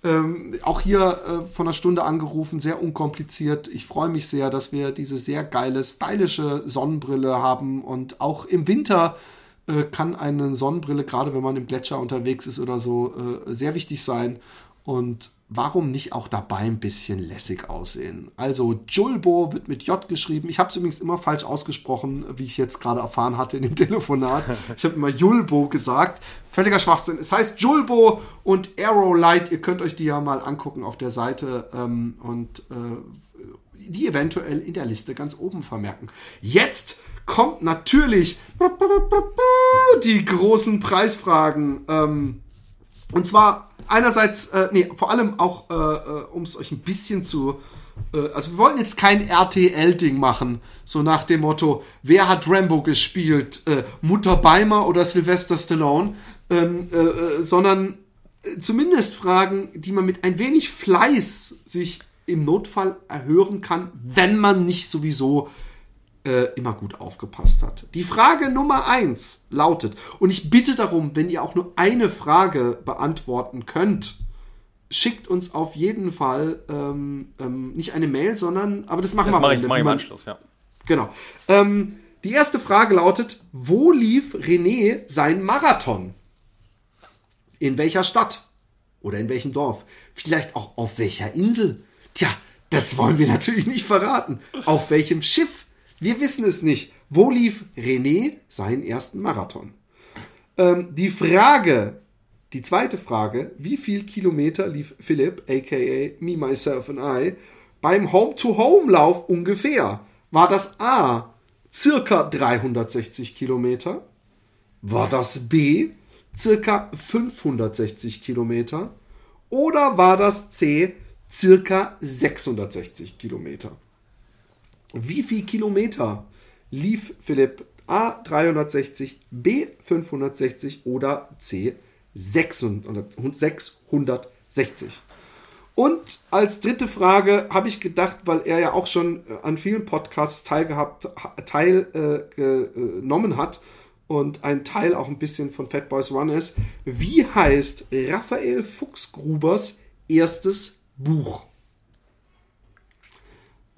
ähm, auch hier äh, von einer Stunde angerufen, sehr unkompliziert. Ich freue mich sehr, dass wir diese sehr geile, stylische Sonnenbrille haben und auch im Winter äh, kann eine Sonnenbrille, gerade wenn man im Gletscher unterwegs ist oder so, äh, sehr wichtig sein. Und warum nicht auch dabei ein bisschen lässig aussehen? Also Julbo wird mit J geschrieben. Ich habe es übrigens immer falsch ausgesprochen, wie ich jetzt gerade erfahren hatte in dem Telefonat. Ich habe immer Julbo gesagt. Völliger Schwachsinn. Es heißt Julbo und Arrow Light. Ihr könnt euch die ja mal angucken auf der Seite ähm, und äh, die eventuell in der Liste ganz oben vermerken. Jetzt kommt natürlich die großen Preisfragen. Ähm, und zwar einerseits, äh, nee, vor allem auch, äh, äh um es euch ein bisschen zu. Äh, also, wir wollten jetzt kein RTL-Ding machen, so nach dem Motto: Wer hat Rambo gespielt? Äh, Mutter Beimer oder Sylvester Stallone? Ähm, äh, sondern zumindest Fragen, die man mit ein wenig Fleiß sich im Notfall erhören kann, wenn man nicht sowieso äh, immer gut aufgepasst hat. Die Frage Nummer eins lautet, und ich bitte darum, wenn ihr auch nur eine Frage beantworten könnt, schickt uns auf jeden Fall ähm, ähm, nicht eine Mail, sondern, aber das machen das wir mach ich, mach ich im Anschluss, ja. Genau. Ähm, die erste Frage lautet, wo lief René sein Marathon? In welcher Stadt? Oder in welchem Dorf? Vielleicht auch auf welcher Insel? Tja, das wollen wir natürlich nicht verraten. Auf welchem Schiff? Wir wissen es nicht. Wo lief René seinen ersten Marathon? Ähm, die Frage, die zweite Frage, wie viel Kilometer lief Philipp, aka Me, Myself and I, beim Home-to-Home-Lauf ungefähr? War das A, circa 360 Kilometer? War das B, circa 560 Kilometer? Oder war das C, circa 660 Kilometer? Wie viel Kilometer lief Philipp A 360, B 560 oder C 660? Und als dritte Frage habe ich gedacht, weil er ja auch schon äh, an vielen Podcasts teilgehabt, teilgenommen äh, hat und ein Teil auch ein bisschen von Fat Boys Run ist, wie heißt Raphael Fuchsgrubers erstes Buch?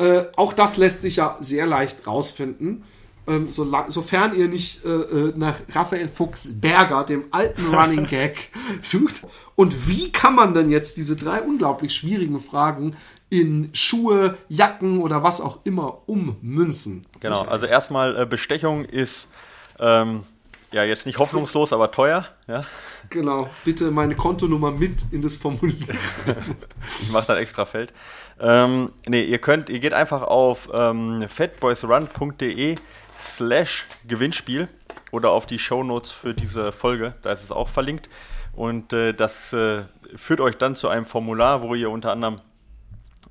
Äh, auch das lässt sich ja sehr leicht rausfinden. Ähm, so, sofern ihr nicht äh, äh nach Raphael Fuchs Berger, dem alten Running Gag, sucht. Und wie kann man denn jetzt diese drei unglaublich schwierigen Fragen in Schuhe, Jacken oder was auch immer ummünzen? Genau, also erstmal äh, Bestechung ist ähm, ja jetzt nicht hoffnungslos, aber teuer. Ja. Genau, bitte meine Kontonummer mit in das Formulier. ich mache dann extra Feld. Ähm, nee, ihr könnt, ihr geht einfach auf ähm, fatboysrun.de slash Gewinnspiel oder auf die Shownotes für diese Folge, da ist es auch verlinkt. Und äh, das äh, führt euch dann zu einem Formular, wo ihr unter anderem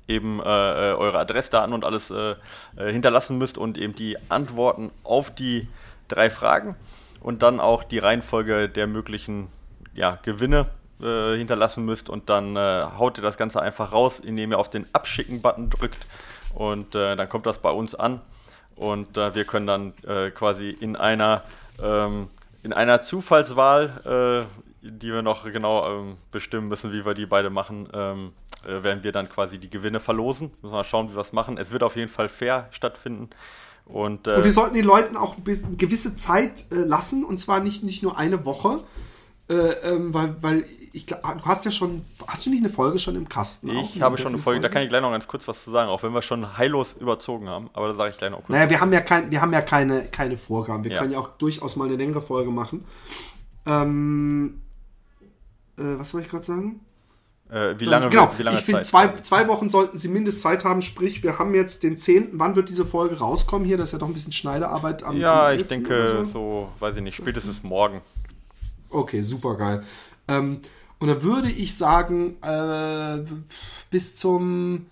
eben äh, äh eure Adressdaten und alles äh, äh, hinterlassen müsst und eben die Antworten auf die drei Fragen und dann auch die Reihenfolge der möglichen ja, Gewinne hinterlassen müsst und dann haut ihr das Ganze einfach raus, indem ihr auf den Abschicken-Button drückt und dann kommt das bei uns an und äh, wir können dann äh, quasi in einer, ähm, in einer Zufallswahl, äh, die wir noch genau ähm, bestimmen müssen, wie wir die beide machen, ähm, äh, werden wir dann quasi die Gewinne verlosen. Müssen wir mal schauen, wie wir das machen. Es wird auf jeden Fall fair stattfinden. Und, und wir äh, sollten den Leuten auch eine gewisse Zeit äh, lassen, und zwar nicht, nicht nur eine Woche, äh, ähm, weil, weil ich glaube, du hast ja schon, hast du nicht eine Folge schon im Kasten? Ich habe schon eine Folge, Folge, da kann ich gleich noch ganz kurz was zu sagen, auch wenn wir schon heillos überzogen haben, aber da sage ich gleich noch kurz. Naja, wir haben ja, kein, wir haben ja keine, keine Vorgaben, wir ja. können ja auch durchaus mal eine längere Folge machen. Ähm, äh, was wollte ich gerade sagen? Äh, wie lange, genau. wie lange ich finde, zwei, zwei Wochen sollten sie Mindestzeit haben. Sprich, wir haben jetzt den 10. Wann wird diese Folge rauskommen hier? Das ist ja doch ein bisschen Schneidearbeit am Ja, am ich denke, so. so. weiß ich nicht, spätestens morgen. Okay, super geil. Ähm, und dann würde ich sagen, äh, bis zum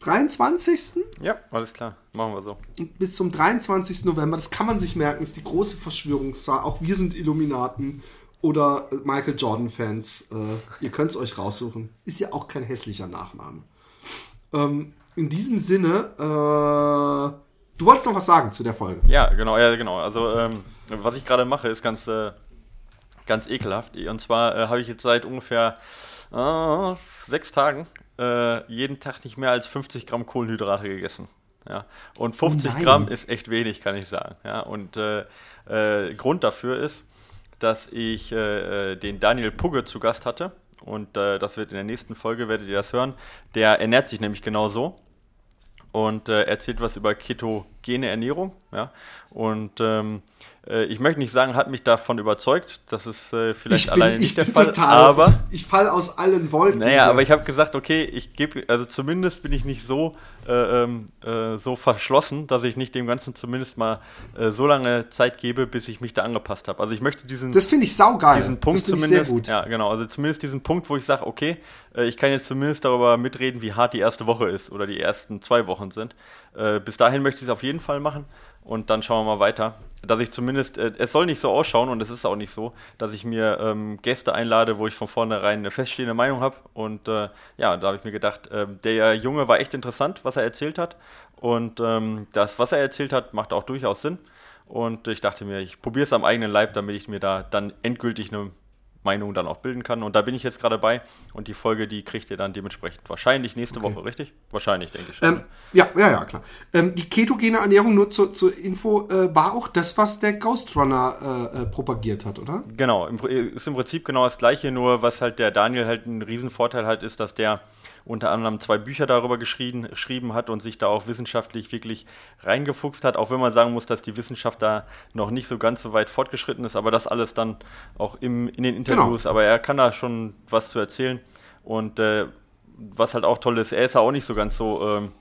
23. Ja, alles klar. Machen wir so. Bis zum 23. November, das kann man sich merken, ist die große Verschwörungszahl. Auch wir sind Illuminaten oder Michael Jordan-Fans. Äh, ihr könnt es euch raussuchen. Ist ja auch kein hässlicher Nachname. Ähm, in diesem Sinne, äh, du wolltest noch was sagen zu der Folge. Ja, genau, ja, genau. Also, ähm, was ich gerade mache, ist ganz äh, ganz ekelhaft. Und zwar äh, habe ich jetzt seit ungefähr äh, sechs Tagen äh, jeden Tag nicht mehr als 50 Gramm Kohlenhydrate gegessen. Ja. Und 50 oh Gramm ist echt wenig, kann ich sagen. Ja. Und äh, äh, Grund dafür ist, dass ich äh, den Daniel Pugge zu Gast hatte. Und das wird in der nächsten Folge, werdet ihr das hören. Der ernährt sich nämlich genau so und erzählt was über ketogene Ernährung. Ja. Und ähm, äh, ich möchte nicht sagen, hat mich davon überzeugt. Das ist äh, vielleicht bin, alleine nicht der Fall. Total, aber ich, ich falle aus allen Wolken. Naja, hier. aber ich habe gesagt, okay, ich gebe, also zumindest bin ich nicht so äh, ähm, äh, so verschlossen, dass ich nicht dem Ganzen zumindest mal äh, so lange Zeit gebe, bis ich mich da angepasst habe. Also ich möchte diesen. Das finde ich saugeil. Diesen Punkt zumindest. Ja, genau. Also zumindest diesen Punkt, wo ich sage, okay, äh, ich kann jetzt zumindest darüber mitreden, wie hart die erste Woche ist oder die ersten zwei Wochen sind. bis dahin möchte ich es auf jeden Fall machen und dann schauen wir mal weiter. Dass ich zumindest, äh, es soll nicht so ausschauen und es ist auch nicht so, dass ich mir ähm, Gäste einlade, wo ich von vornherein eine feststehende Meinung habe. Und äh, ja, da habe ich mir gedacht, äh, der Junge war echt interessant, was er erzählt hat. Und ähm, das, was er erzählt hat, macht auch durchaus Sinn. Und ich dachte mir, ich probiere es am eigenen Leib, damit ich mir da dann endgültig eine Meinung dann auch bilden kann. Und da bin ich jetzt gerade bei. Und die Folge, die kriegt ihr dann dementsprechend wahrscheinlich nächste okay. Woche, richtig? Wahrscheinlich, denke ich. Ähm, ja, ja, ja, klar. Ähm, die ketogene Ernährung, nur zur, zur Info, äh, war auch das, was der Ghost Runner äh, äh, propagiert hat, oder? Genau, im, ist im Prinzip genau das Gleiche, nur was halt der Daniel halt ein Riesenvorteil hat, ist, dass der unter anderem zwei Bücher darüber geschrieben, geschrieben hat und sich da auch wissenschaftlich wirklich reingefuchst hat, auch wenn man sagen muss, dass die Wissenschaft da noch nicht so ganz so weit fortgeschritten ist, aber das alles dann auch im, in den Interviews, genau. aber er kann da schon was zu erzählen und äh, was halt auch toll ist, er ist ja auch nicht so ganz so ähm,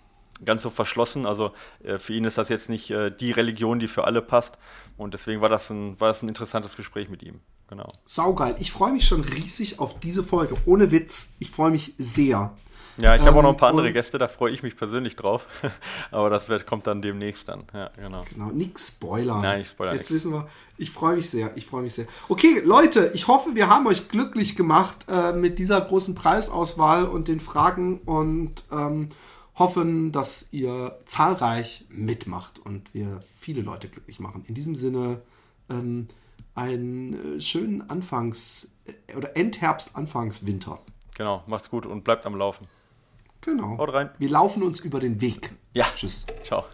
ganz so verschlossen. Also äh, für ihn ist das jetzt nicht äh, die Religion, die für alle passt. Und deswegen war das ein, war das ein interessantes Gespräch mit ihm. Genau. Saugeil. Ich freue mich schon riesig auf diese Folge. Ohne Witz. Ich freue mich sehr. Ja, ich habe auch noch ein Ähm, paar andere und- Gäste, da freue ich mich persönlich drauf. Aber das wird, kommt dann demnächst dann. Ja, genau. Genau, nix spoilern. Nein, ich spoilere Jetzt nichts. wissen wir. Ich freue mich sehr. Ich freue mich sehr. Okay, Leute, ich hoffe, wir haben euch glücklich gemacht äh, mit dieser großen Preisauswahl und den Fragen und ähm, hoffen, dass ihr zahlreich mitmacht und wir viele Leute glücklich machen. In diesem Sinne ähm, einen äh, schönen Anfangs- äh, oder Endherbst, Anfangswinter. Genau, macht's gut und bleibt am Laufen. Genau. Haut rein. Wir laufen uns über den Weg. Ja. Tschüss. Ciao.